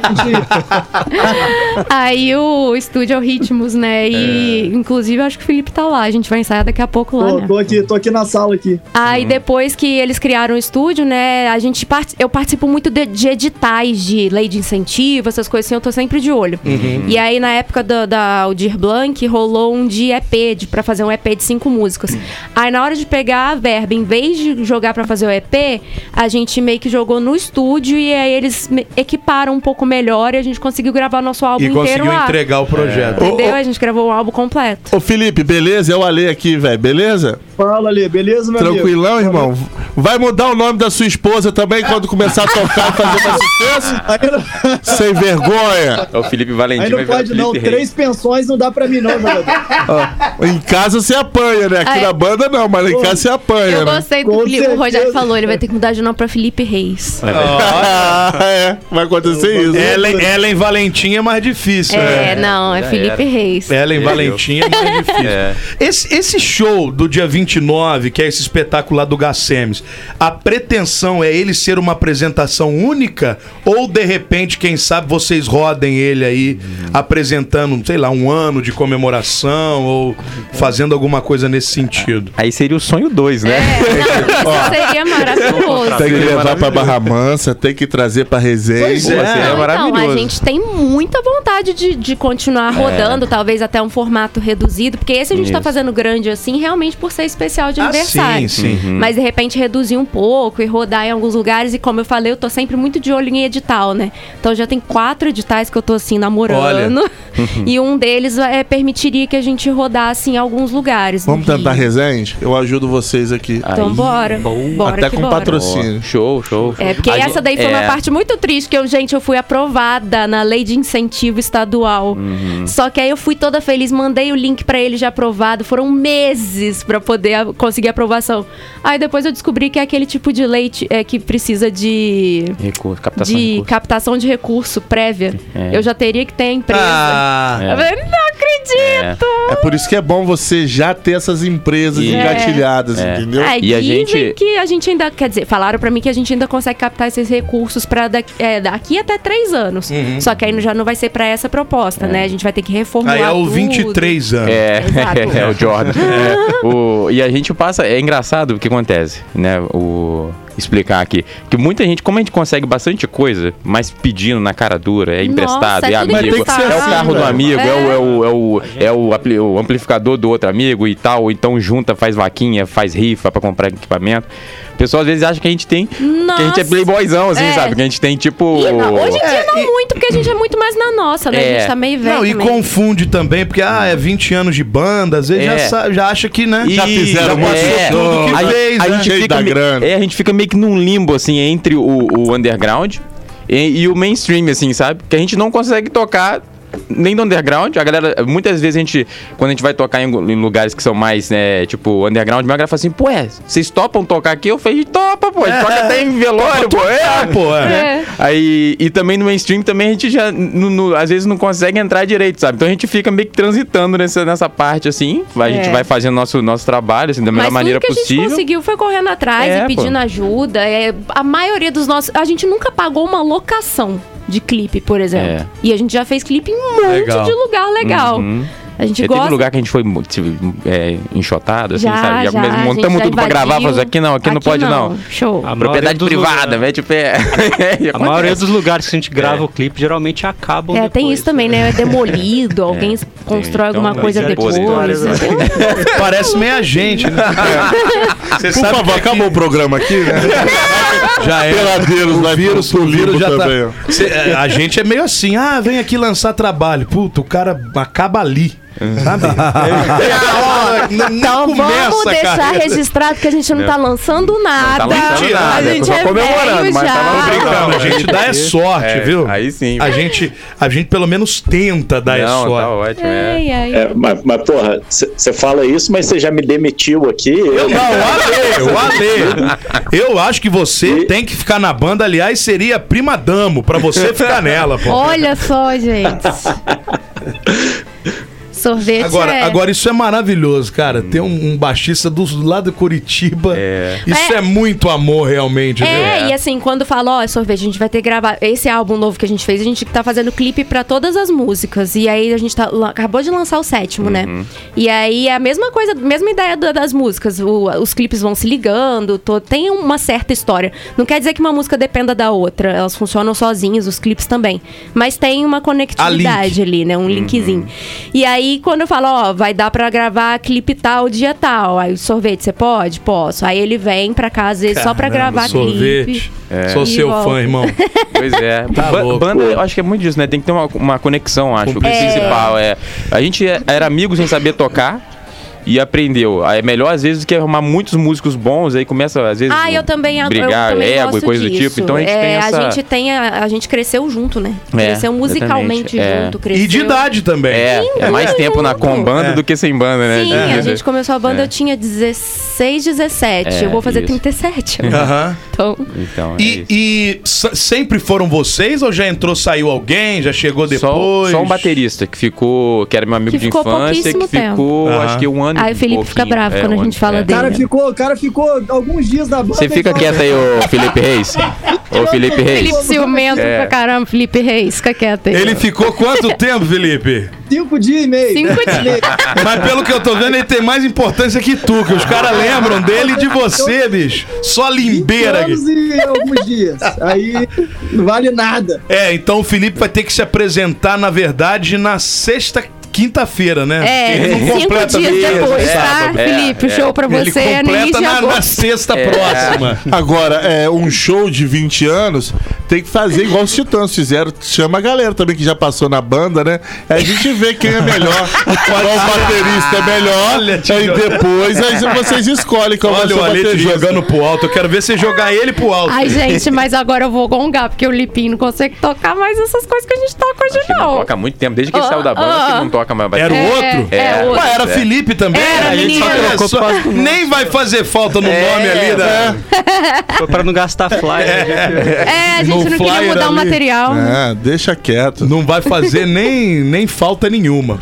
Aí o estúdio é o Ritmos, né? E inclusive eu acho que o Felipe tá lá. A gente vai ensaiar daqui a pouco lá, Tô, né? tô aqui, tô aqui na sala aqui. Aí depois que eles criaram o estúdio, né, a gente part... eu participo muito de, de editais de lei de incentivo, essas coisas assim, eu tô sempre de olho. E aí na época da, da Aldir Blanc rolou um de EP, de, pra fazer um EP de cinco músicas. Aí na hora de pegar a verba, em vez de jogar pra fazer o EP, a gente meio que jogou no estúdio e aí eles me- equiparam um pouco melhor e a gente conseguiu gravar nosso álbum E inteiro conseguiu lá. entregar o projeto. Entendeu? A gente gravou um álbum completo. Ô Felipe, beleza? É o Ale aqui, velho. Beleza? Fala ali, beleza, meu amigo? Tranquilão, irmão? Vai mudar o nome da sua esposa também quando começar a tocar e fazer mais sucesso? Sem vergonha. É o Felipe Valentim aí não pode, não. Três pensões não dá pra mim, não, jogador. Ó, em casa você apanha, né? Aqui Ai. na banda não, mas lá em casa você apanha, Eu né? gostei do Com Felipe. O Rogério falou, ele vai ter que mudar de nome pra Felipe Reis. Ah, é. Vai acontecer isso. Ellen, Ellen Valentim é mais difícil. É, não, é Já Felipe era. Reis. Ellen Valentim é mais difícil. É. Esse, esse show do dia 29, que é esse espetáculo lá do Gacemes, a pretensão é ele ser uma apresentação única? Ou de repente, quem sabe, vocês rodem ele aí apresentando, sei lá, um ano de comemoração ou fazendo alguma coisa nesse sentido? Aí seria o sonho 2, né? É, não, isso seria maravilhoso. Tem que levar pra maravilhoso. Barra Mansa, tem que trazer pra resenha. Pois Pô, é. seria Não, então, maravilhoso. a gente tem muita vontade de, de continuar rodando, talvez até um formato reduzido, porque esse a gente tá Isso. fazendo grande assim, realmente por ser especial de Ah, aniversário. sim, sim. Mas de repente reduzir um pouco e rodar em alguns lugares. E como eu falei, eu tô sempre muito de olho em edital, né? Então já tem quatro editais que eu tô assim namorando. e um deles é, permitiria que a gente rodasse em alguns lugares. Vamos tentar Rio. resenha? Eu ajudo vocês aqui. Então Aí, bora. Bora Até com bora. patrocínio. Show, show. É, porque A essa daí foi uma é. parte muito triste, que eu, gente, eu fui aprovada na lei de incentivo estadual. Uhum. Só que aí eu fui toda feliz, mandei o link pra ele já aprovado. Foram meses pra poder a- conseguir aprovação. Aí depois eu descobri que é aquele tipo de lei t- é, que precisa de Recurso, captação de de recurso. captação de recurso prévia. É. Eu já teria que ter a empresa. Ah, Eu falei, não acredito! É por isso que é bom você já ter essas empresas É. engatilhadas, É. entendeu? É, E a gente- que a gente ainda, quer dizer, falaram pra mim que a gente ainda consegue captar esses recursos para daqui, é, daqui até três anos. Só que aí já não vai ser pra essa proposta, né? A gente vai ter que reformular aí é o tudo. 23 anos. É, é o Jordan. É, o, e a gente passa. É engraçado o que acontece, né? O, explicar aqui. Que muita gente, como a gente consegue bastante coisa, mas pedindo na cara dura, é emprestado, é é tudo amigo, emprestado. é o carro do amigo, é, o, É. é, o, é, o, é o apli- o amplificador do outro amigo e tal. Então junta, faz vaquinha, faz rifa pra comprar equipamento. O pessoal às vezes acha que a gente tem. Que a gente é Nossa. playboyzão, assim, É. sabe? Que a gente tem tipo. E não, hoje em dia não e- muito, porque a gente é muito mais na nossa, né? É. A gente tá meio velho Não, e também. confunde também, porque ah, é 20 anos de banda, às vezes É. já, sa- já acha que, né? E- Já fizeram já é, tudo que a, fez, a né? gente fica da me- grana. É, a gente fica meio que num limbo, assim, entre o, o underground e, e o mainstream, assim, sabe? Que a gente não consegue tocar nem do underground. A galera, muitas vezes a gente, quando a gente vai tocar em, em lugares que são mais, né, tipo, underground, a galera fala assim, pô, é, vocês topam tocar aqui? Eu falei, topa, pô, a gente toca até em velório, pô, é, pô, é. É. Aí, e também no mainstream também a gente já, no- no- às vezes, não consegue entrar direito, sabe? Então a gente fica meio que transitando nessa, nessa parte, assim. A gente É. vai fazendo nosso, nosso trabalho, assim, da melhor Mas maneira tudo que a possível. gente conseguiu foi correndo atrás É, e pedindo pô. ajuda. É, a maioria dos nossos. A gente nunca pagou uma locação de clipe, por exemplo. É. E a gente já fez clipe em um monte Legal. de lugar legal. Uhum. A gente Já gosta. teve lugar que a gente foi é, enxotado, assim, Já, sabe? já, a gente montamos já tudo pra gravar, falamos aqui não, aqui, não pode não. Show. A Propriedade privada, lugares- mete o pé. A maioria dos lugares que a gente grava É. o clipe geralmente acabam É, depois. tem isso também, né? É demolido, alguém constrói Então, alguma coisa já depois. né? Parece meio a gente, né? Você Por favor, acabou o programa aqui, né? já é. Peladeiros o vai vírus, o vírus já também, ó. tá. Cê- é, a gente é meio assim, ah, vem aqui lançar trabalho. Puta, o cara acaba ali. Sabe? nem Então vamos começa a deixar carreira. registrado que a gente não tá lançando nada. lançando Mentira. nada, a é gente é comemorando, velho mas tá já. Tô brincando, a gente dá é sorte, É, viu? Aí sim. A gente, a gente pelo menos tenta dar é Não, sorte. tá ótimo, é. É, mas, mas, porra, você fala isso, mas você já me demitiu aqui. Eu não, o Ale, o Ale. Eu acho que você tem que ficar na banda, aliás, seria prima damo pra você ficar nela, pô. Olha só, gente. Sorvete Agora, é... agora isso é maravilhoso, cara. Ter um, um baixista do lado de Curitiba. É. Isso é. É. muito amor, realmente, viu? É, e assim, quando fala, ó, sorvete, a gente vai ter que gravar esse álbum novo que a gente fez, a gente tá fazendo clipe pra todas as músicas. E aí a gente tá, acabou de lançar o sétimo, né? E aí é a mesma coisa, mesma ideia da- das músicas. O- os clipes vão se ligando, to- tem uma certa história. Não quer dizer que uma música dependa da outra, elas funcionam sozinhas, os clipes também. Mas tem uma conectividade ali, né? Um linkzinho. E aí, quando eu falo, ó, vai dar pra gravar clipe tal, dia tal. Aí o sorvete, você pode? Posso. Aí ele vem pra cá, às vezes, só pra gravar sorvete. clipe. Sou E seu volta. fã, irmão. Pois é. Tá Ba- louco. banda, eu acho que é muito disso, né? Tem que ter uma, uma conexão, acho. O É. principal é. A gente é- era amigo sem saber tocar e aprendeu. Aí É melhor, às vezes, do que arrumar muitos músicos bons, aí começa, às vezes. Ah, eu também, eu brigar, também ego gosto e coisa do disso. tipo. Então a gente É, tem essa. A gente tem a, a gente cresceu junto, né? É, cresceu musicalmente exatamente, é. junto, cresceu. E de idade também. É, é mais tempo na com banda É. do que sem banda, né? Sim, a gente começou a banda, É. eu tinha 16, 17. É, eu vou fazer isso. 37. Aham. Então, Então, é E, isso. e sempre foram vocês ou já entrou, saiu alguém, já chegou Só, depois? só um baterista que ficou, que era meu amigo Que de infância, que tempo. ficou, acho que um ano. Aí o Felipe fica pouquinho. bravo É, quando a um gente fala é. O cara dele. ficou, o cara ficou alguns dias na banda. Você fica então- quieto aí, ô Felipe Reis. Ô Felipe Reis. Felipe ciumento É. pra caramba, Felipe Reis, fica quieto aí. Ele ficou quanto tempo, Felipe? Cinco dias e meio. Cinco dias. Mas pelo que eu tô vendo, ele tem mais importância que tu, que os caras lembram dele e de você, bicho. Só 20 limbeira aqui. anos e alguns dias. Aí não vale nada. É, então o Felipe vai ter que se apresentar, na verdade, na sexta, quinta-feira, né? É, Ele cinco completa dias mesmo, depois, tá? É, Felipe, o é. show pra Ele você é no início na, na sexta É. próxima. Agora, é, um show de 20 anos tem que fazer igual os Titãs fizeram. Chama a galera também que já passou na banda, né? A gente vê quem é melhor. qual baterista é melhor. Olha, aí depois aí vocês escolhem qual Olha o o Alete jogando pro alto. Eu quero ver você jogar ele pro alto. Ai, gente, mas agora eu vou gongar, porque o Lipinho não consegue tocar mais essas coisas que a gente toca hoje, ele não não. toca há muito tempo, desde que ele Ah, saiu da banda, ah. que ele não toca mais Era o bateria. outro? É, é outro. Ué, era É. Felipe também? Era, a gente só Trocou. Nem vai fazer falta no É, nome ali da. Foi pra não gastar flyer. É, a gente No não queria mudar o ali. material. Ah, deixa quieto. Não vai fazer nem, nem falta nenhuma.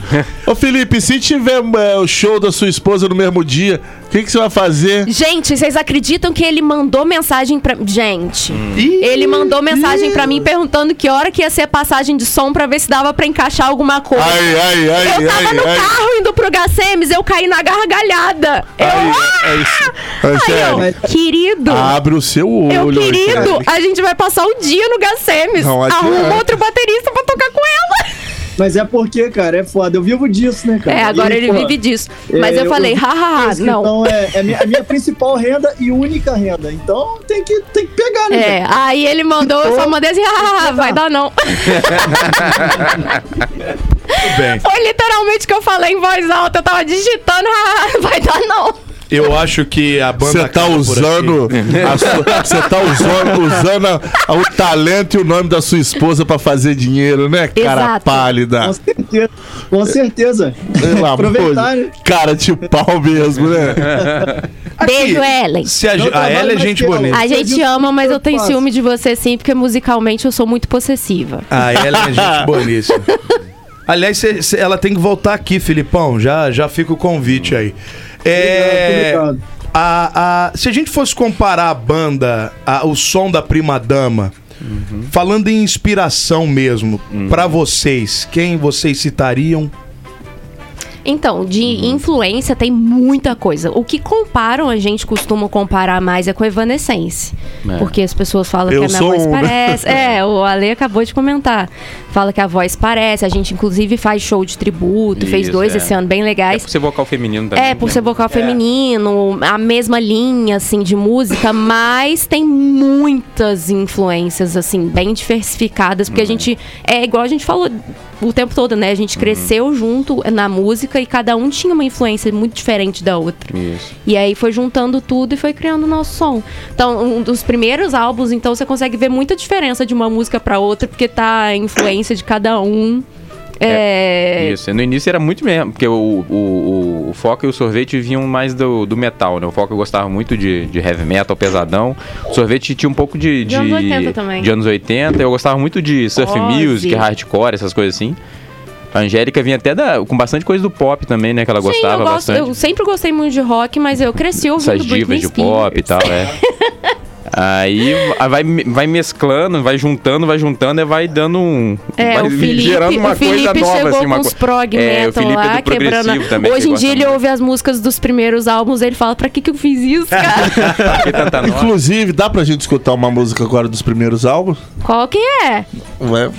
Ô Felipe, se tiver é, o show da sua esposa no mesmo dia, o que, que você vai fazer? Gente, vocês acreditam que ele mandou mensagem pra. Gente. Ih, Ele mandou mensagem pra mim perguntando que hora que ia ser a passagem de som pra ver se dava pra encaixar alguma coisa. Ai, ai, ai, eu tava ai, no ai. carro indo pro Gacemes, eu caí na gargalhada. Eu, Ai, é isso. Aí Angélica, eu, querido. abre o seu olho. Eu, querido, a gente vai passar o dia no Gacemes. Não adianta. Arruma outro baterista pra tocar com ela. Mas é porque, cara, é foda. Eu vivo disso, né, cara? É, agora E, ele pô, vive disso. Mas é, eu falei, hahaha, isso, não. Então é, é minha, é minha principal renda e única renda. Então tem que, tem que pegar, né? É, velho? aí ele mandou, eu só mandei assim, hahaha, vai dar não. Tudo bem. Foi literalmente o que eu falei em voz alta, eu tava digitando, hahaha, vai dar não. Eu acho que a banda. Você tá usando. aqui. a sua- Você tá usando, usando a- o talento e o nome da sua esposa pra fazer dinheiro, né, cara Exato. pálida? Com certeza. Com certeza. Amor Aproveitar, né? Cara de pau mesmo, né? Beijo, Ellen. Se a, a ela é gente bonita. A gente ama, mas eu tenho ciúme de você sim, porque musicalmente eu sou muito possessiva. A ela é gente boníssima. Aliás, cê- cê- ela tem que voltar aqui, Filipão. Já, já fica o convite aí. É, Obrigado. a, a- se a gente fosse comparar a banda, a- o som da Prima Dama, falando em inspiração mesmo, pra vocês, quem vocês citariam? Então, de Uhum. influência tem muita coisa. O que comparam, a gente costuma comparar mais é com Evanescence. É. Porque as pessoas falam Eu que a minha voz um, né? parece. É, o Ale acabou de comentar. Fala que a voz parece. A gente, inclusive, faz show de tributo, fez Isso, dois é. esse ano bem É legais. por ser vocal feminino também. É, por né? ser vocal feminino, a mesma linha, assim, de música, mas tem muitas influências, assim, bem diversificadas, porque a gente, é igual a gente falou o tempo todo, né? A gente cresceu junto na música e cada um tinha uma influência muito diferente da outra. Isso. E aí foi juntando tudo e foi criando o nosso som. Então, um dos primeiros álbuns, então, você consegue ver muita diferença de uma música pra outra, porque tá a influência de cada um. É, Isso. No início era muito mesmo, porque o, o, o, o Foca e o Sorvete vinham mais do, do metal, né? O Foca gostava muito de, de heavy metal, pesadão. O Sorvete tinha um pouco de... De anos 80 também. De anos 80. Eu gostava muito de surf Ozzy. music, hardcore, essas coisas assim. A Angélica vinha até da, com bastante coisa do pop também, né? Que ela Sim, gostava eu, gosto, bastante. eu sempre gostei muito de rock, mas eu cresci ouvindo Essas divas Britney de Spears. pop e tal, é. Aí vai, vai mesclando, vai juntando, vai juntando e vai dando um. É, vai o Felipe, gerando uma o Felipe coisa nova, chegou assim, com uma uns co- prog É, o Felipe é lá, progressivo quebrando. também. Hoje em dia ele muito. ouve as músicas dos primeiros álbuns, ele fala, pra que que eu fiz isso, cara? Inclusive, dá pra gente escutar uma música agora dos primeiros álbuns? Qual que é? Ué,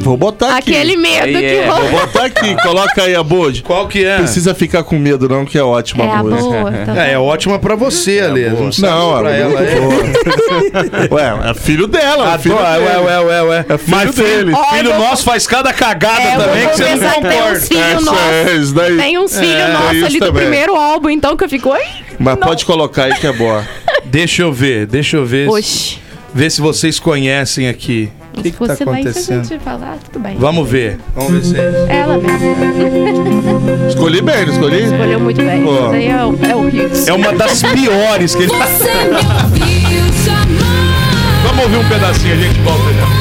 vou botar aqui. Aquele medo Aí que é, Vou botar aqui, coloca aí a Bode. Qual que é? Precisa ficar com medo, não, que é ótima É a música. boa. Tá É, é ótima pra você, Ale. Não, sabe Não, pra ela ela. é. Ué, é filho dela, é filho dele. ué, ué, ué, ué. É filho Mas filho, dele. filho vou- nosso faz cada cagada É, também que você não confessar que tem concorda. uns filhos nossos. é daí. Tem uns filhos É, nossos ali do primeiro álbum, então, que eu fico? Mas pode colocar aí que é boa. Deixa eu ver, deixa eu ver. Oxi. Ver se vocês conhecem aqui. O que, Se que tá vai se a acontecendo? gente falar, tudo bem. Vamos ver. Vamos ver se é. Ela mesmo. Escolhi bem, não escolhi? Escolheu muito bem. Ó. Isso aí é o, é o Hughes. É uma das piores que ele tá. Vamos ouvir um pedacinho, a gente volta já.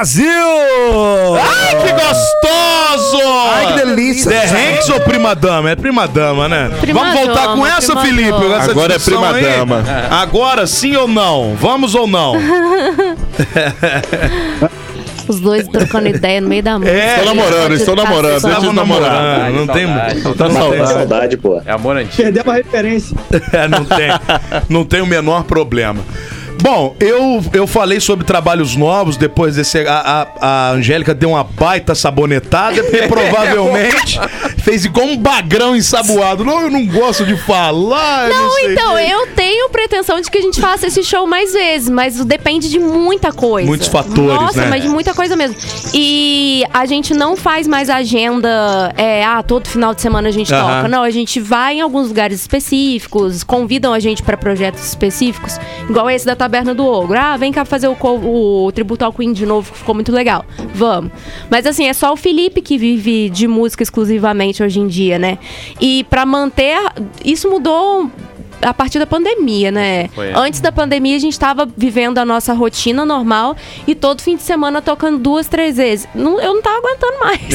Brasil! Ai, que gostoso! Ai, que delícia! The Hanks ou Prima Dama? É Prima Dama, né? Prima Vamos voltar Dama, com essa, Prima Felipe? Dama. essa Agora é Prima aí? Dama. Agora sim ou não? Vamos ou não? Os dois trocando ideia no meio da música. É, Estão namorando, estão namorando. Deixa Estavam namorando, não tem... Saudade. Não Tá tem- saudade. Saudade, pô. É amor antigo. Perdemos a referência. É, não tem, não tem o menor problema. Bom, eu, eu falei sobre trabalhos novos, depois desse. A, a, a Angélica deu uma baita sabonetada, porque provavelmente fez igual um bagrão ensaboado. Não, eu não gosto de falar. Não, sei então, quê. eu tenho pretensão de que a gente faça esse show mais vezes, mas depende de muita coisa. Muitos fatores, Nossa, né? mas de muita coisa mesmo. E a gente não faz mais agenda, é, ah, todo final de semana a gente Aham. toca. Não, a gente vai em alguns lugares específicos, convidam a gente pra projetos específicos, igual esse da Taberna do Ogro. Ah, vem cá fazer o, o tributo ao Queen de novo, que ficou muito legal. Vamos. Mas assim, é só o Felipe que vive de música exclusivamente hoje em dia, né? E pra manter. Isso mudou a partir da pandemia, né? Foi. Antes da pandemia, a gente tava vivendo a nossa rotina normal e todo fim de semana tocando duas, três vezes. Não- eu não tava aguentando mais.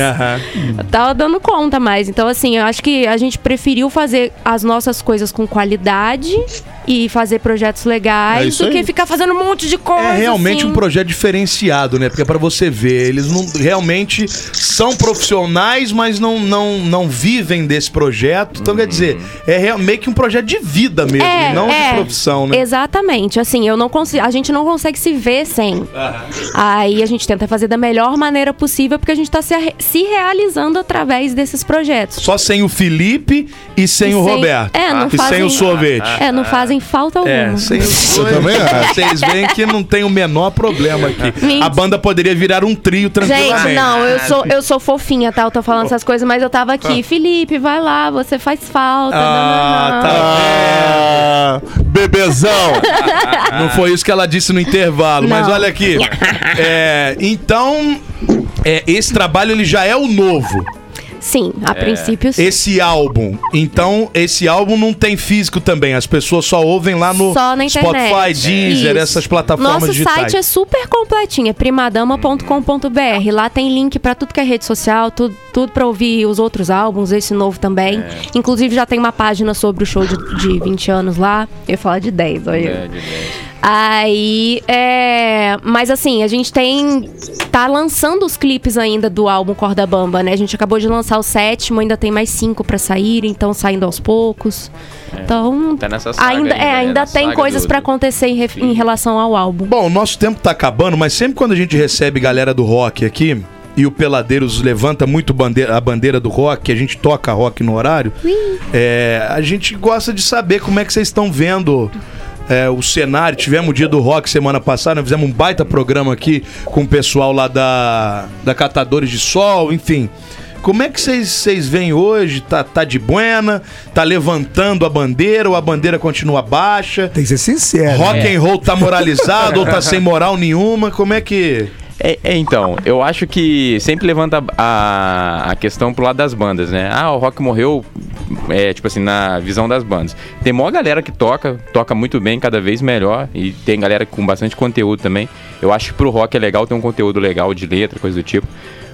Eu tava dando conta mais. Então, assim, eu acho que a gente preferiu fazer as nossas coisas com qualidade e fazer projetos É legais isso do que aí. ficar fazendo um monte de coisa. É realmente assim. um projeto diferenciado, né? Porque é pra você ver, eles não realmente são profissionais, mas não, não, não vivem desse projeto. Então, quer dizer, é real- meio que um projeto de vida mesmo, É, não é. de profissão, né? Exatamente. Assim, eu não consigo. A gente não consegue se ver sem. Aí a gente tenta fazer da melhor maneira possível, porque a gente tá se, se realizando através desses projetos. Só sem o Felipe e sem E o sem- Roberto. é, não e sem fazem- o sorvete. É, não fazem falta alguma. É, sem os Eu também acho. Vocês veem que não tem o menor problema aqui. Mentira. A banda poderia virar um trio tranquilamente. Gente, não, eu sou, eu sou fofinha, tá? Eu tô falando essas coisas, mas eu tava aqui. Felipe, vai lá, você faz falta. Ah, nananã. Ah, bebezão. Não foi isso que ela disse no intervalo, mas Não. olha aqui. É, então, é, esse trabalho ele já é o novo. Sim, a princípio sim. Esse álbum. Então, esse álbum não tem físico também. As pessoas só ouvem lá no Só na internet. Spotify, Deezer, Isso. essas plataformas Nosso digitais. site é super completinho, é primadama.com.br. Lá tem link pra tudo que é rede social, tudo, tudo pra ouvir os outros álbuns, esse novo também. É. Inclusive já tem uma página sobre o show de, de 20 anos lá. Eu ia falar de 10, olha. É, de dez. Aí, é. Mas assim, a gente tem. Tá lançando os clipes ainda do álbum Corda Bamba, né? A gente acabou de lançar o sétimo, ainda tem mais cinco pra sair, então saindo aos poucos. Então. Tá nessa saga ainda, ainda, é, né? ainda Na tem saga coisas pra acontecer em, re- em relação ao álbum. Bom, o nosso tempo tá acabando, mas sempre quando a gente recebe galera do rock aqui, e o Peladeiros levanta muito bandeira- a bandeira do rock, a gente toca rock no horário, é, a gente gosta de saber como é que vocês estão vendo é, o cenário. Tivemos o dia do rock semana passada, nós fizemos um baita programa aqui com o pessoal lá da, da Catadores de Sol, enfim. Como é que vocês vocês veem hoje? Tá, tá de buena? Tá levantando a bandeira ou a bandeira continua baixa? Tem que ser sincero. Rock and roll tá moralizado ou tá sem moral nenhuma? Como é que. É, é, então, eu acho que sempre levanta a, a questão pro lado das bandas, né? Ah, o rock morreu, é, tipo assim, na visão das bandas. Tem maior galera que toca, toca muito bem, cada vez melhor, e tem galera com bastante conteúdo também. Eu acho que pro rock é legal ter um conteúdo legal de letra, coisa do tipo,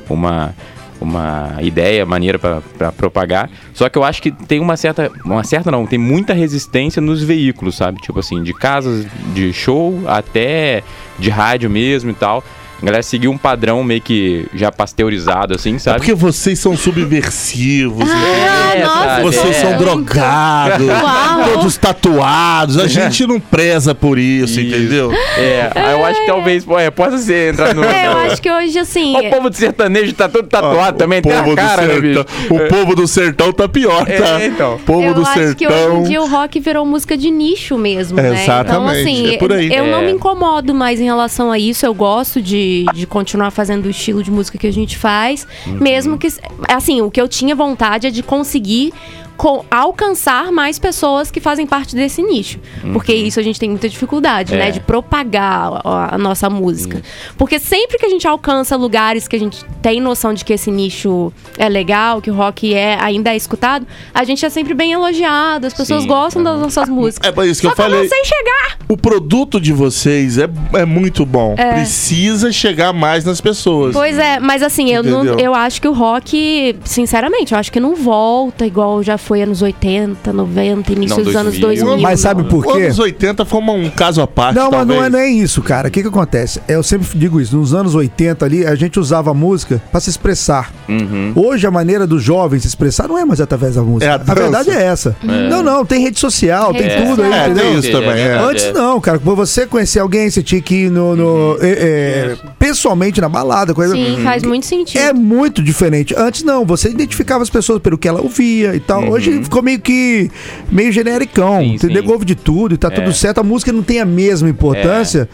uma, uma ideia, maneira pra propagar. Só que eu acho que tem uma certa, uma certa não, tem muita resistência nos veículos, sabe? Tipo assim, de casas de show até de rádio mesmo e tal. A galera seguiu um padrão meio que já pasteurizado, assim, É sabe? porque vocês são subversivos. Ah, É, nossa, sabe? Vocês É. são drogados, Uau. todos tatuados. A gente não preza por isso, entendeu? É, aí eu acho que talvez é, possa ser entrar no. É, eu acho que hoje, assim. O povo de sertanejo tá todo tatuado também, o tem a povo cara, do né, sertão, bicho? O povo do sertão tá pior, É, tá? então. O povo eu do acho que hoje em sertão. dia o rock virou música de nicho mesmo, né? Então, Exatamente, assim, é por aí. eu não É. me incomodo mais em relação a isso. Eu gosto de, de continuar fazendo o estilo de música que a gente faz. Uhum. Mesmo que. Assim, o que eu tinha vontade é de conseguir co- alcançar mais pessoas que fazem parte desse nicho. Porque isso a gente tem muita dificuldade, É. né? De propagar a, a nossa música. Porque sempre que a gente alcança lugares que a gente tem noção de que esse nicho é legal, que o rock é, ainda é escutado, a gente é sempre bem elogiado, as pessoas Sim. gostam das nossas músicas. É por isso que Só eu falei. não sei chegar. O produto de vocês é, é muito bom. É. Precisa chegar mais nas pessoas. Pois é, mas assim, eu, não, eu acho que o rock, sinceramente, eu acho que não volta igual já foi anos 80, 90, início Não, dos anos 2000. 2000. Mas sabe por Os quê? anos 80 foi uma- um caso à parte. Não, mas não é nem isso, cara. O que que acontece? Eu sempre digo isso. Nos anos 80 ali, a gente usava a música pra se expressar. Uhum. Hoje, a maneira do jovem se expressar não é mais através da música. É a dança. verdade é essa. Não, não, tem rede social, tem tudo aí, social. É, entendeu? tem isso também. é. Antes não, cara. Pra você conhecer alguém, você tinha que ir no, no- é, é, pessoalmente na balada, coisa. Sim, faz muito sentido. É muito diferente. Antes não, você identificava as pessoas pelo que ela ouvia e tal. Hoje ficou meio que meio genericão, Sim, entendeu? sim. Ouve de tudo e tá tudo certo. A música não tem a mesma importância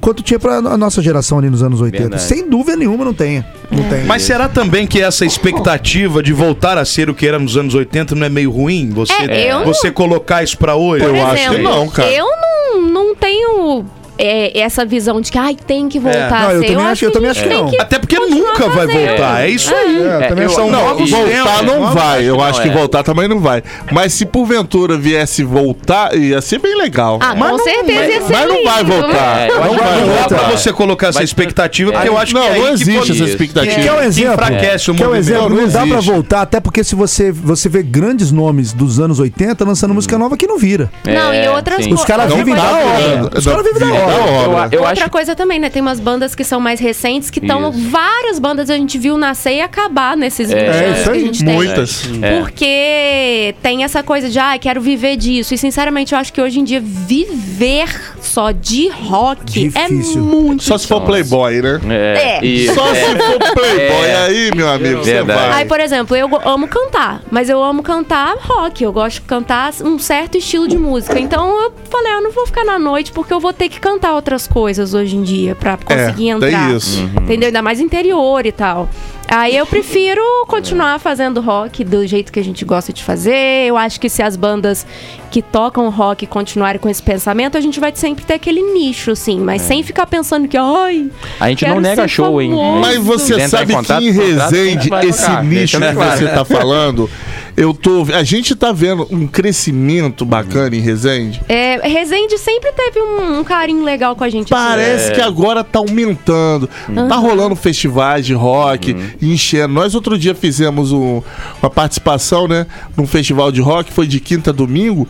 quanto tinha pra a nossa geração ali nos anos 80. Verdade. Sem dúvida nenhuma não tem. Não tem. Mas será também que essa expectativa de voltar a ser o que era nos anos 80 não é meio ruim? Você, É, eu- você colocar isso pra hoje? Por Eu acho que exemplo, não, cara. eu não, não tenho é, essa visão de que ai, tem que voltar Não, eu ser. também acho- eu também acho que não. Até porque nunca vai fazendo. voltar. É isso aí. É, também eu- são Não, novos voltar tempos, não vai. Eu não acho que é. voltar também não vai. Mas se porventura viesse voltar, ia ser bem legal. Ah, mas com não, certeza ia ser Mas não vai voltar. É, não vai que Não dá voltar. pra você colocar essa expectativa, porque é. eu acho Não, que é não que existe essa expectativa. que- Quer um que exemplo? enfraquece o um movimento. exemplo? Não, Não, não dá pra voltar, até porque se você, você vê grandes nomes dos anos 80 lançando música nova que não vira. Não, e É, outras sim. co- Os caras vivem da hora. Os caras vivem da Vive hora. Eu, eu Outra acho coisa também, né? Tem umas bandas que são mais recentes que estão. Várias bandas a gente viu nascer e acabar nesses É, 20 é anos isso aí. Muitas. É. Porque tem essa coisa de, ah, quero viver disso. E sinceramente, eu acho que hoje em dia viver só de rock Difícil. é muito Só se for playboy, né? É. É. E- Só se for playboy É. aí, meu amigo, você vai. Aí, por exemplo, eu amo cantar, mas eu amo cantar rock. Eu gosto de cantar um certo estilo de música. Então eu falei, ah, eu não vou ficar na noite porque eu vou ter que cantar outras coisas hoje em dia pra conseguir É, entrar. tem isso. Entendeu? Ainda mais interior e tal. Aí eu prefiro continuar fazendo rock do jeito que a gente gosta de fazer. Eu acho que se as bandas que tocam rock continuarem com esse pensamento, a gente vai sempre ter aquele nicho, assim. Mas sem ficar pensando que, ai. A gente não nega show, hein? famoso. Mas você sabe contato, que em Resende, esse tocar, nicho que você tá falando, eu tô. A gente tá vendo um crescimento bacana em Resende. É, Resende sempre teve um, um carinho legal com a gente. assim. Parece que agora tá aumentando. Tá rolando festivais de rock, enchendo. Nós outro dia fizemos um- uma participação, né? Num festival de rock, foi de quinta a domingo.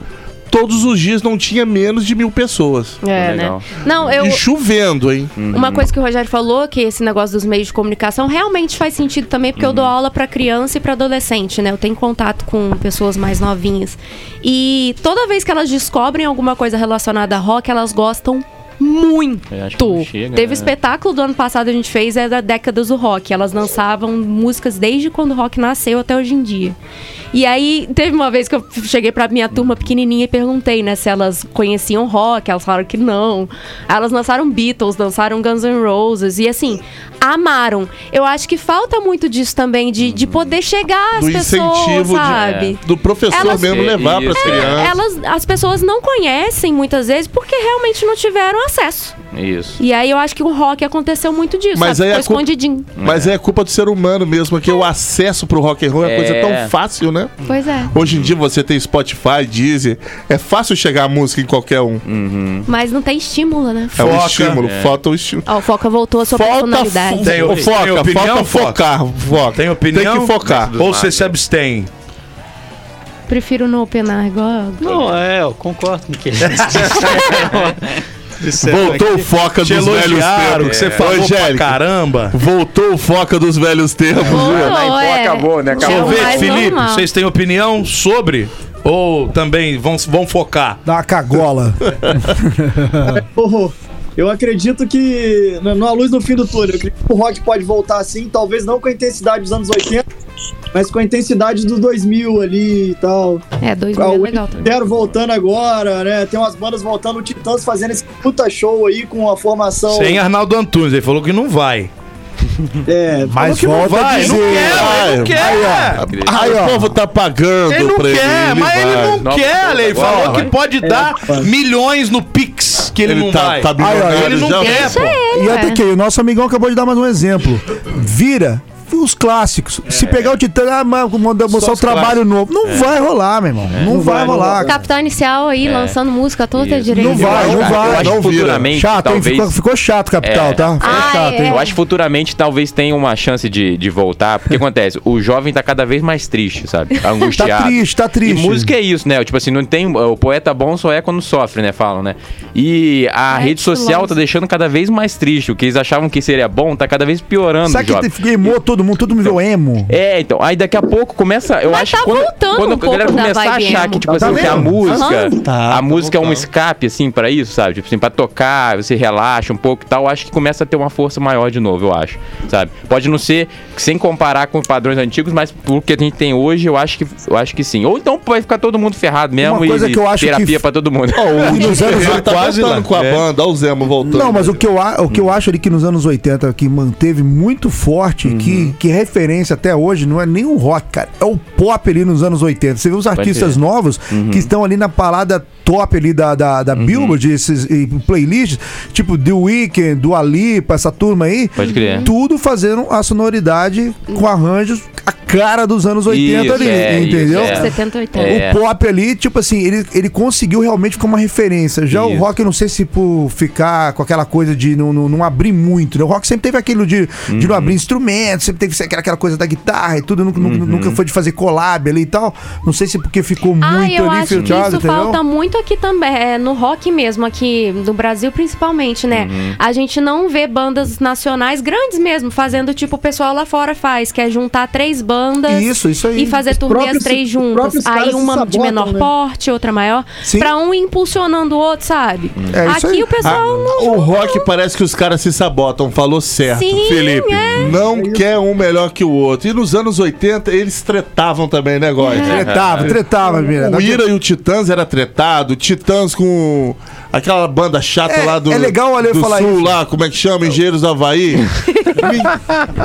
Todos os dias não tinha menos de mil pessoas. É, Legal. né? Não, eu. E chovendo, hein? Uma coisa que o Rogério falou, que esse negócio dos meios de comunicação realmente faz sentido também, porque eu dou aula pra criança e pra adolescente, né? Eu tenho contato com pessoas mais novinhas. E toda vez que elas descobrem alguma coisa relacionada a rock, elas gostam muito. Chega, Teve né? espetáculo do ano passado a gente fez, é da década do rock. Elas dançavam músicas desde quando o rock nasceu até hoje em dia. E aí, teve uma vez que eu cheguei pra minha turma pequenininha e perguntei, né, se elas conheciam rock. Elas falaram que não. Elas dançaram Beatles, dançaram Guns N' Roses. E assim, amaram. Eu acho que falta muito disso também, de, de poder chegar às Do pessoas, incentivo sabe? de, do professor Elas- mesmo levar para as Isso. crianças. Elas, as pessoas não conhecem muitas vezes porque realmente não tiveram acesso. Isso. E aí eu acho que o rock aconteceu muito disso, Mas sabe? aí a culpa- escondidinho. Mas é culpa do ser humano mesmo, que o acesso pro rock and roll é uma coisa É. tão fácil, né? Pois é. Hoje em dia você tem Spotify, Deezer, é fácil chegar a música em qualquer um. Mas não tem estímulo, né? É um Foca. estímulo, É. falta o estímulo. Ó, o Foca voltou a sua personalidade. Tem- tem foca, opinião, falta Foca? focar, foca. Tem opinião? Tem que focar. Ou você se abstém? Prefiro não opinar igual. Não, é, eu concordo com o que ele. Voltou o foca dos velhos tempos. que você falou pra Angélica, caramba. voltou o foca dos velhos tempos, viu? Oh, é. acabou, né? Acabou. É mais Felipe, normal. vocês têm opinião sobre? Ou também vão, vão focar? Dá uma cagola. Oh, eu acredito que, na, luz do fim do túnel, eu acredito que o rock pode voltar assim, talvez não com a intensidade dos anos 80, mas com a intensidade dos 2000 ali e tal. É, dois Ah, mil é o legal também. Zero voltando agora, né? Tem umas bandas voltando, o Titãs fazendo esse puta show aí com a formação. Sem Arnaldo Antunes, ele falou que não vai. É, Mas que não volta a vai, dizer. não quer, ele não quer. Aí, Aí, ó. o povo tá pagando Ele não pra quer, ele. mas ele vai. não Nova quer, ele falou vai. que pode dar milhões no Pix, que ele, Ele não tá, vai. tá Aí, ó, ele não já. quer, pô. ele, E até que o nosso amigão acabou de dar mais um exemplo. Vira os clássicos. Se pegar o Titã, ah, mas manda mostrar o trabalho novo. Não vai rolar, meu irmão. Não, vai, vai, não rolar. vai. cara. Capital Inicial aí, lançando música toda direito. Não vai, não vai. Eu acho não futuramente, Chato, talvez... Ficou, ficou chato, Capital, É. tá? Ficou Ah, chato, é. hein? Eu acho que futuramente talvez tenha uma chance de, de voltar. Porque acontece, o jovem tá cada vez mais triste, sabe? Angustiado. Tá triste, tá triste. E música é isso, né? Tipo assim, não tem. O poeta bom só é quando sofre, né? Falam, né? E a rede social longe. tá deixando cada vez mais triste. O que eles achavam que seria bom tá cada vez piorando. Sabe que queimou todo mundo, todo mundo virou emo. É, então, aí daqui a pouco começa, eu Mas acho tá que quando, voltando quando um a galera começar a achar emo. que, tipo Tá assim, que a música, Tá, a música é um escape, assim, pra isso, sabe? Tipo assim, pra tocar, você relaxa um pouco e tal, eu acho que começa a ter uma força maior de novo, eu acho, sabe? Pode não ser, sem comparar com padrões antigos, mas pro que a gente tem hoje, eu acho que, eu acho que sim. Ou então vai ficar todo mundo ferrado mesmo Uma e, coisa que eu acho terapia que- pra todo mundo. O nos anos tá quase voltando lá. com a É. banda, olha o Zemo voltando. Não, mas o que, eu, a- o que eu acho ali que nos anos 80 que manteve muito forte, que, que referência até hoje, não é nem o rock, cara, é o pop ali nos anos 80. Você vê os artistas novos que estão ali na parada top ali da, da, da Billboard, esses e playlists, tipo The Weeknd, do Alipa, essa turma aí. Pode crer. Tudo fazendo a sonoridade com arranjos a cara dos anos 80 Isso, ali, é, entendeu? isso, é. 70, 80. É. O pop ali, tipo assim, ele, ele conseguiu realmente ficar uma referência. Já o Isso. rock, eu não sei se por ficar com aquela coisa de não, não, não abrir muito. Né? O rock sempre teve aquilo de, de Uhum. não abrir instrumentos, sempre teve aquela, aquela coisa da guitarra e tudo, nunca, nunca- Uhum. nunca foi de fazer collab ali e tal. Não sei se porque ficou Ah, muito eu ali acho que filtrado, isso entendeu? falta muito aqui também, é, no rock mesmo, aqui no Brasil principalmente, né? Uhum. A gente não vê bandas nacionais grandes mesmo, fazendo tipo o pessoal lá fora faz, que é juntar três bandas Isso, isso aí. e fazer Os turnê as três juntas. Aí uma de menor né? porte, outra maior, Sim. pra um ir impulsionando o outro, sabe? É aqui aí. o pessoal não O rock parece que os caras se sabotam, falou certo, Sim, Felipe. é. Não quer um melhor que o outro. E nos anos 80 eles tretavam também, né, Góis? Tretava, tretava, mira. O Ira e o Titãs era Titãs com aquela banda chata É- lá do, é legal, Ale, do falar sul isso. lá, como é que chama? Engenheiros do Havaí.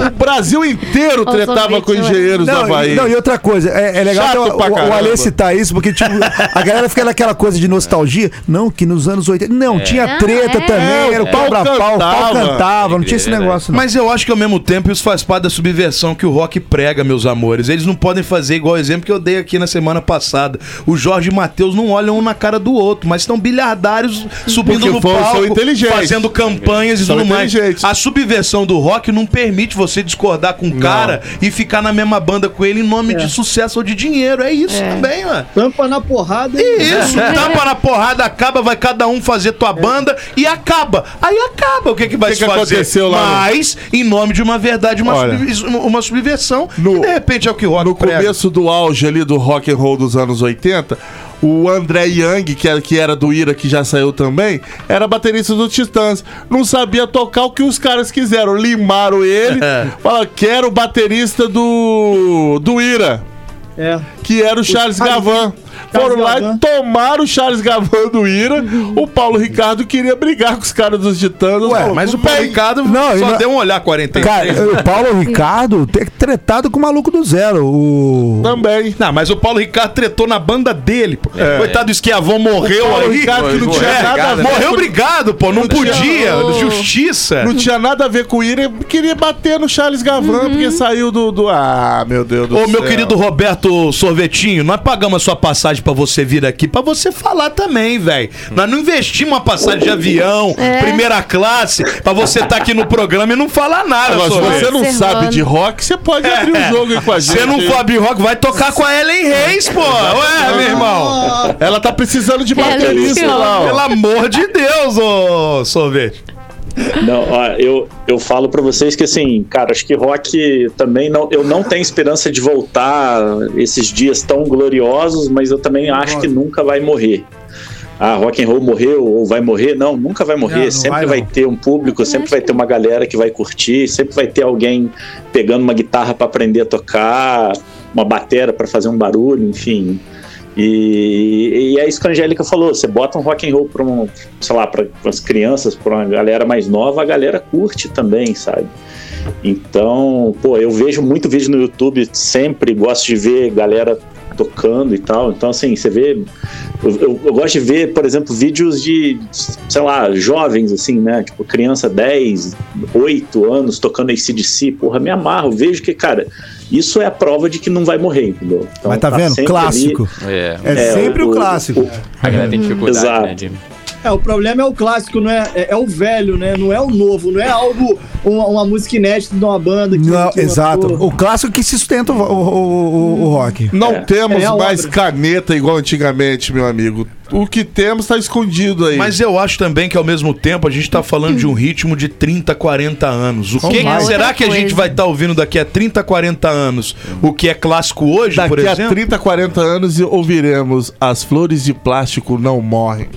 o Brasil inteiro Ô, tretava com Engenheiros do Não, Havaí. e, não, e outra coisa, é, é legal Chato o, o. Ale citar isso, porque tipo, a galera fica naquela coisa de nostalgia. Não, que nos anos 80. Não, tinha Não, treta é. também, era o É, pau pra pau pau, o pau cantava. não tinha esse É verdade. negócio. Não. Mas eu acho que ao mesmo tempo isso faz parte da subversão que o rock prega, meus amores. Eles não podem fazer igual o exemplo que eu dei aqui na semana passada. O Jorge e Matheus não olham um na cara do outro, mas estão bilhardários subindo Porque no fo- são palco, inteligentes. fazendo campanhas e tudo mais. A subversão do rock não permite você discordar com o cara e ficar na mesma banda com ele em nome de sucesso ou de dinheiro. É isso também, mano. Tampa na porrada e. Isso, tapa na porrada, acaba, vai cada um fazer tua banda e acaba. Aí acaba. O que, que vai que se que fazer? aconteceu lá no- Mas, em nome de uma verdade, uma, Olha, subvi- uma subversão, no- de repente é o que o rock no prega. começo do auge ali do rock and roll dos anos 80, o André Young, que era, que era do Ira, que já saiu também, era baterista do Titãs. Não sabia tocar o que os caras quiseram. Limaram ele. Falaram, quero o baterista do, do Ira, É. que era o Charles Charles- Gavan. Foram lá e tomaram o Charles Gavan do Ira. O Paulo Ricardo queria brigar com os caras dos Titãs. Ué, Falou, mas o Paulo. Ricardo Não, só não- deu um olhar 43. Cara, o Paulo Ricardo tem tretado com o maluco do zero. O. Também. Não, mas o Paulo Ricardo tretou na banda dele, pô. Coitado do Esquiavão morreu Paulo aí. Ricardo que não Morreu tinha nada a obrigado, ver. né? Morreu obrigado, pô. Não, podia. Justiça. Não tinha nada a ver com o Ira, ele queria bater no Charles Gavan, porque saiu do, do. Ah, meu Deus do Ô, céu. meu querido Roberto Sorvetinho, nós pagamos a sua passagem pra você vir aqui, pra você falar também, velho. Nós não investimos uma passagem de avião, É. primeira classe, pra você estar aqui no programa e não falar nada, Agora, se você não sabe de rock, você pode abrir o jogo aí com a gente. Você não for abrir rock, vai tocar com a Ellen Reis, pô. Ué, meu irmão. Ela tá precisando de Ela baterista lá, ó. Pelo amor de Deus, ô Sorvete. Não, ó, eu, eu falo pra vocês que assim, cara, acho que rock também não, eu não tenho esperança de voltar esses dias tão gloriosos, mas eu também acho que nunca vai morrer. Ah, rock and roll morreu ou vai morrer? Não, nunca vai morrer. Não, não sempre vai, vai, ter um público, sempre vai ter uma galera que vai curtir, sempre vai ter alguém pegando uma guitarra pra aprender a tocar, uma batera pra fazer um barulho, enfim. E, e é isso que a Angélica falou. Você bota um rock and roll para um, sei lá, para as crianças, para uma galera mais nova, a galera curte também, sabe? Então, pô, eu vejo muito vídeo no YouTube sempre, gosto de ver galera tocando e tal. Então, assim, você vê. Eu, eu- eu gosto de ver, por exemplo, vídeos de, sei lá, jovens, assim, né? Tipo, criança 10, 8 anos tocando ACDC. Porra, me amarro. Vejo que, cara, isso é a prova de que não vai morrer, entendeu? Então, Mas tá vendo? sempre Clássico. É. É, É, sempre o, o- clássico. o- A galera tem dificuldade, Exato. né, Jimmy? É, o problema é o clássico, não é, é, é o velho, né? Não é o novo, não é algo, uma, uma música inédita de uma banda que. Não, que exato. lançou. O clássico que sustenta o, o, o- o rock. Não É. temos É mais obra. caneta igual antigamente, meu amigo. O que temos tá escondido aí. Mas eu acho também que ao mesmo tempo a gente tá falando de um ritmo de 30, 40 anos. O que, mais. será que a gente vai estar ouvindo daqui a 30, 40 anos? O que é clássico hoje, por Daqui a exemplo? 30, 40 anos ouviremos As Flores de Plástico Não Morrem.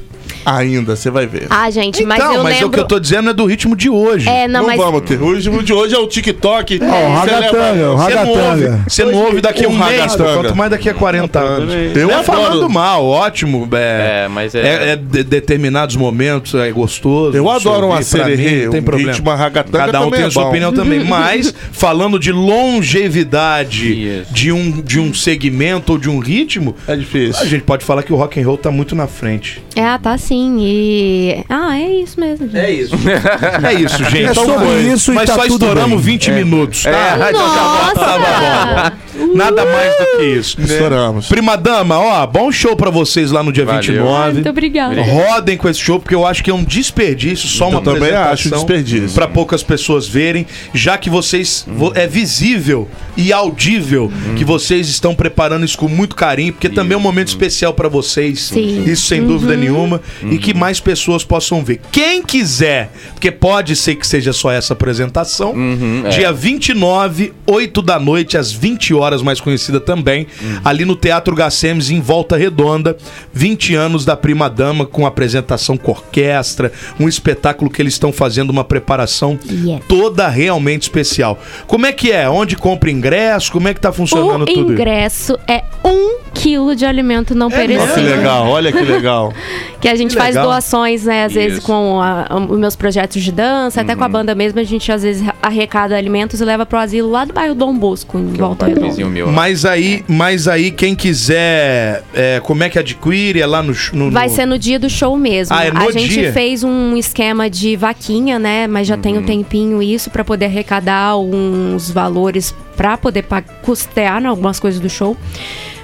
Ainda, você vai ver. Ah, gente, mas então, eu mas lembro... o que eu tô dizendo é do ritmo de hoje. É, não, não mas... vamos ter. O ritmo de hoje é o TikTok. Ó, o Você ragatanga, o Você não, ouve, ragatanga. você não ouve daqui a um mês, quanto mais daqui a 40 anos. Eu não é falando mal, ótimo. É, É, mas é- é, é de- determinados momentos, é gostoso. Eu adoro uma sererê, não tem um problema. ritmo, uma ragatanga Cada um tem é a sua opinião também. Mas, falando de longevidade de um, de um segmento ou de um ritmo, É difícil. a gente pode falar que o rock and roll tá muito na frente. É, tá sim. E. Ah, é isso mesmo. gente. isso. É isso, gente. É sobre foi. isso e Mas tá só tudo estouramos bem. 20 minutos, tá? É, então Nossa! Tava bom. Nada mais do que isso. Estouramos. Prima Dama, ó, bom show pra vocês lá no dia Valeu. 29. Muito obrigada. Rodem com esse show, porque eu acho que é um desperdício, só uma Eu também acho desperdício. Pra poucas pessoas verem, já que vocês vo- é visível e audível que vocês estão preparando isso com muito carinho, porque também é um momento especial pra vocês. Sim. Isso sem dúvida nenhuma, e que mais pessoas possam ver. Quem quiser, porque pode ser que seja só essa apresentação, Uhum, é. dia 29, 8 da noite, às 20 horas, mais conhecida também, Uhum. ali no Teatro Gacemes, em Volta Redonda, 20 anos da Prima Dama, com apresentação com orquestra, um espetáculo que eles estão fazendo, uma preparação Yes. toda realmente especial. Como é que é? Onde compra ingresso? Como é que tá funcionando O tudo isso? ingresso é um quilo de alimento não Olha que perecível. legal, olha que legal. Que a gente Que faz legal. doações, né? Às vezes Isso. com a- a- os meus projetos de dança, até com a banda mesmo, a gente às vezes arrecada alimentos e leva pro asilo lá do bairro Dom Bosco, em Que é um Volta vizinho meu. Mas aí, mas aí quem quiser, é, como é que adquire? É lá no... no Vai ser no dia do show mesmo. Ah, é no a gente dia? fez um esquema de vaquinha, né? Mas já Uhum. tem um tempinho isso pra poder arrecadar alguns valores pra poder custear né, algumas coisas do show.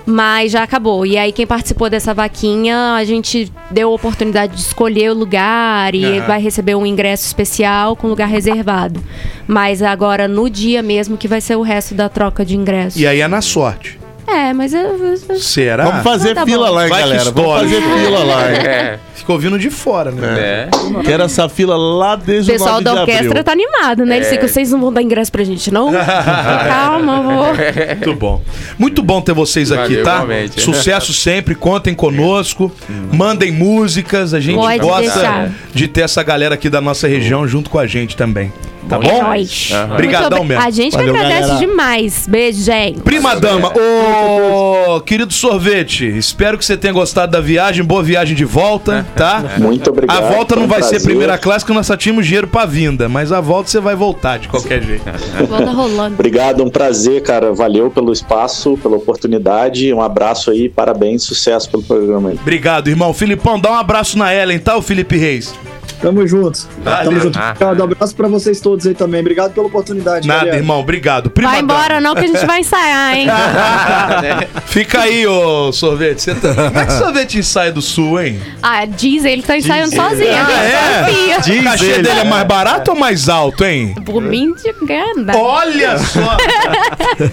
Mas já acabou. E aí, quem participou dessa vaquinha, a gente deu a oportunidade de escolher o lugar e Aham. vai receber um ingresso especial com lugar reservado. Mas agora, no dia mesmo, que vai ser o resto da troca de ingressos. E aí é na sorte. É, mas eu. eu- Será? Vamos fazer Ah, tá fila bom. lá, hein, Vai galera. Vamos fazer fila lá, hein. É, Fica ouvindo de fora, né? é. Quero essa fila lá O desde o pessoal 9 da de orquestra abril. tá animado, né? Eles ficam, vocês não vão dar ingresso pra gente, não? Calma, amor. Muito bom. Muito bom ter vocês aqui, Valeu, tá? igualmente. Sucesso sempre, contem conosco, mandem músicas, a gente Pode gosta deixar. de ter essa galera aqui da nossa região junto com a gente também. Tá É bom? nóis. Aham. Obrigadão mesmo. A gente que Valeu, agradece galera. demais. Beijo, gente. Prima dama, ô querido sorvete, espero que você tenha gostado da viagem, boa viagem de volta, tá? Muito obrigado. A volta não um vai ser prazer. primeira classe, porque nós só tínhamos dinheiro pra vinda, mas a volta você vai voltar de qualquer jeito. Volta rolando. Obrigado, um prazer, cara. Valeu pelo espaço, pela oportunidade. Um abraço aí, parabéns, sucesso pelo programa aí. Obrigado, irmão. Filipão, dá um abraço na Ellen, tá, o Felipe Reis? Tamo junto. Valeu. Tamo junto. Ah. Um abraço pra vocês todos aí também. Obrigado pela oportunidade. Nada, galera. irmão, obrigado. Prima Vai embora dama. não, que a gente vai ensaiar, hein? Fica aí, ô sorvete. Você tá... Como é que sorvete ensaia do sul, hein? Ah, diz ele que tá ensaiando sozinho. Ah, é? O cachê dele é mais barato ou mais alto, hein? Por mim, de ganda. Olha só!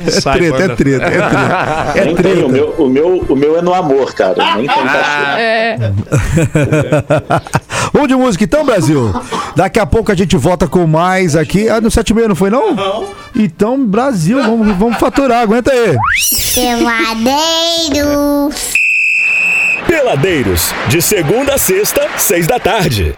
Sai, Treta, é banda. treta, é treta. É Nem tem, treta. o meu, o, meu, o meu é no amor, cara. Nem tem cachê. É. Vamos de música então, Brasil? Daqui a pouco a gente volta com mais aqui. Ah, no 76 não foi não? Não. Então, Brasil, vamos, vamos faturar. Aguenta aí. Peladeiros. Peladeiros, de segunda a sexta, seis da tarde.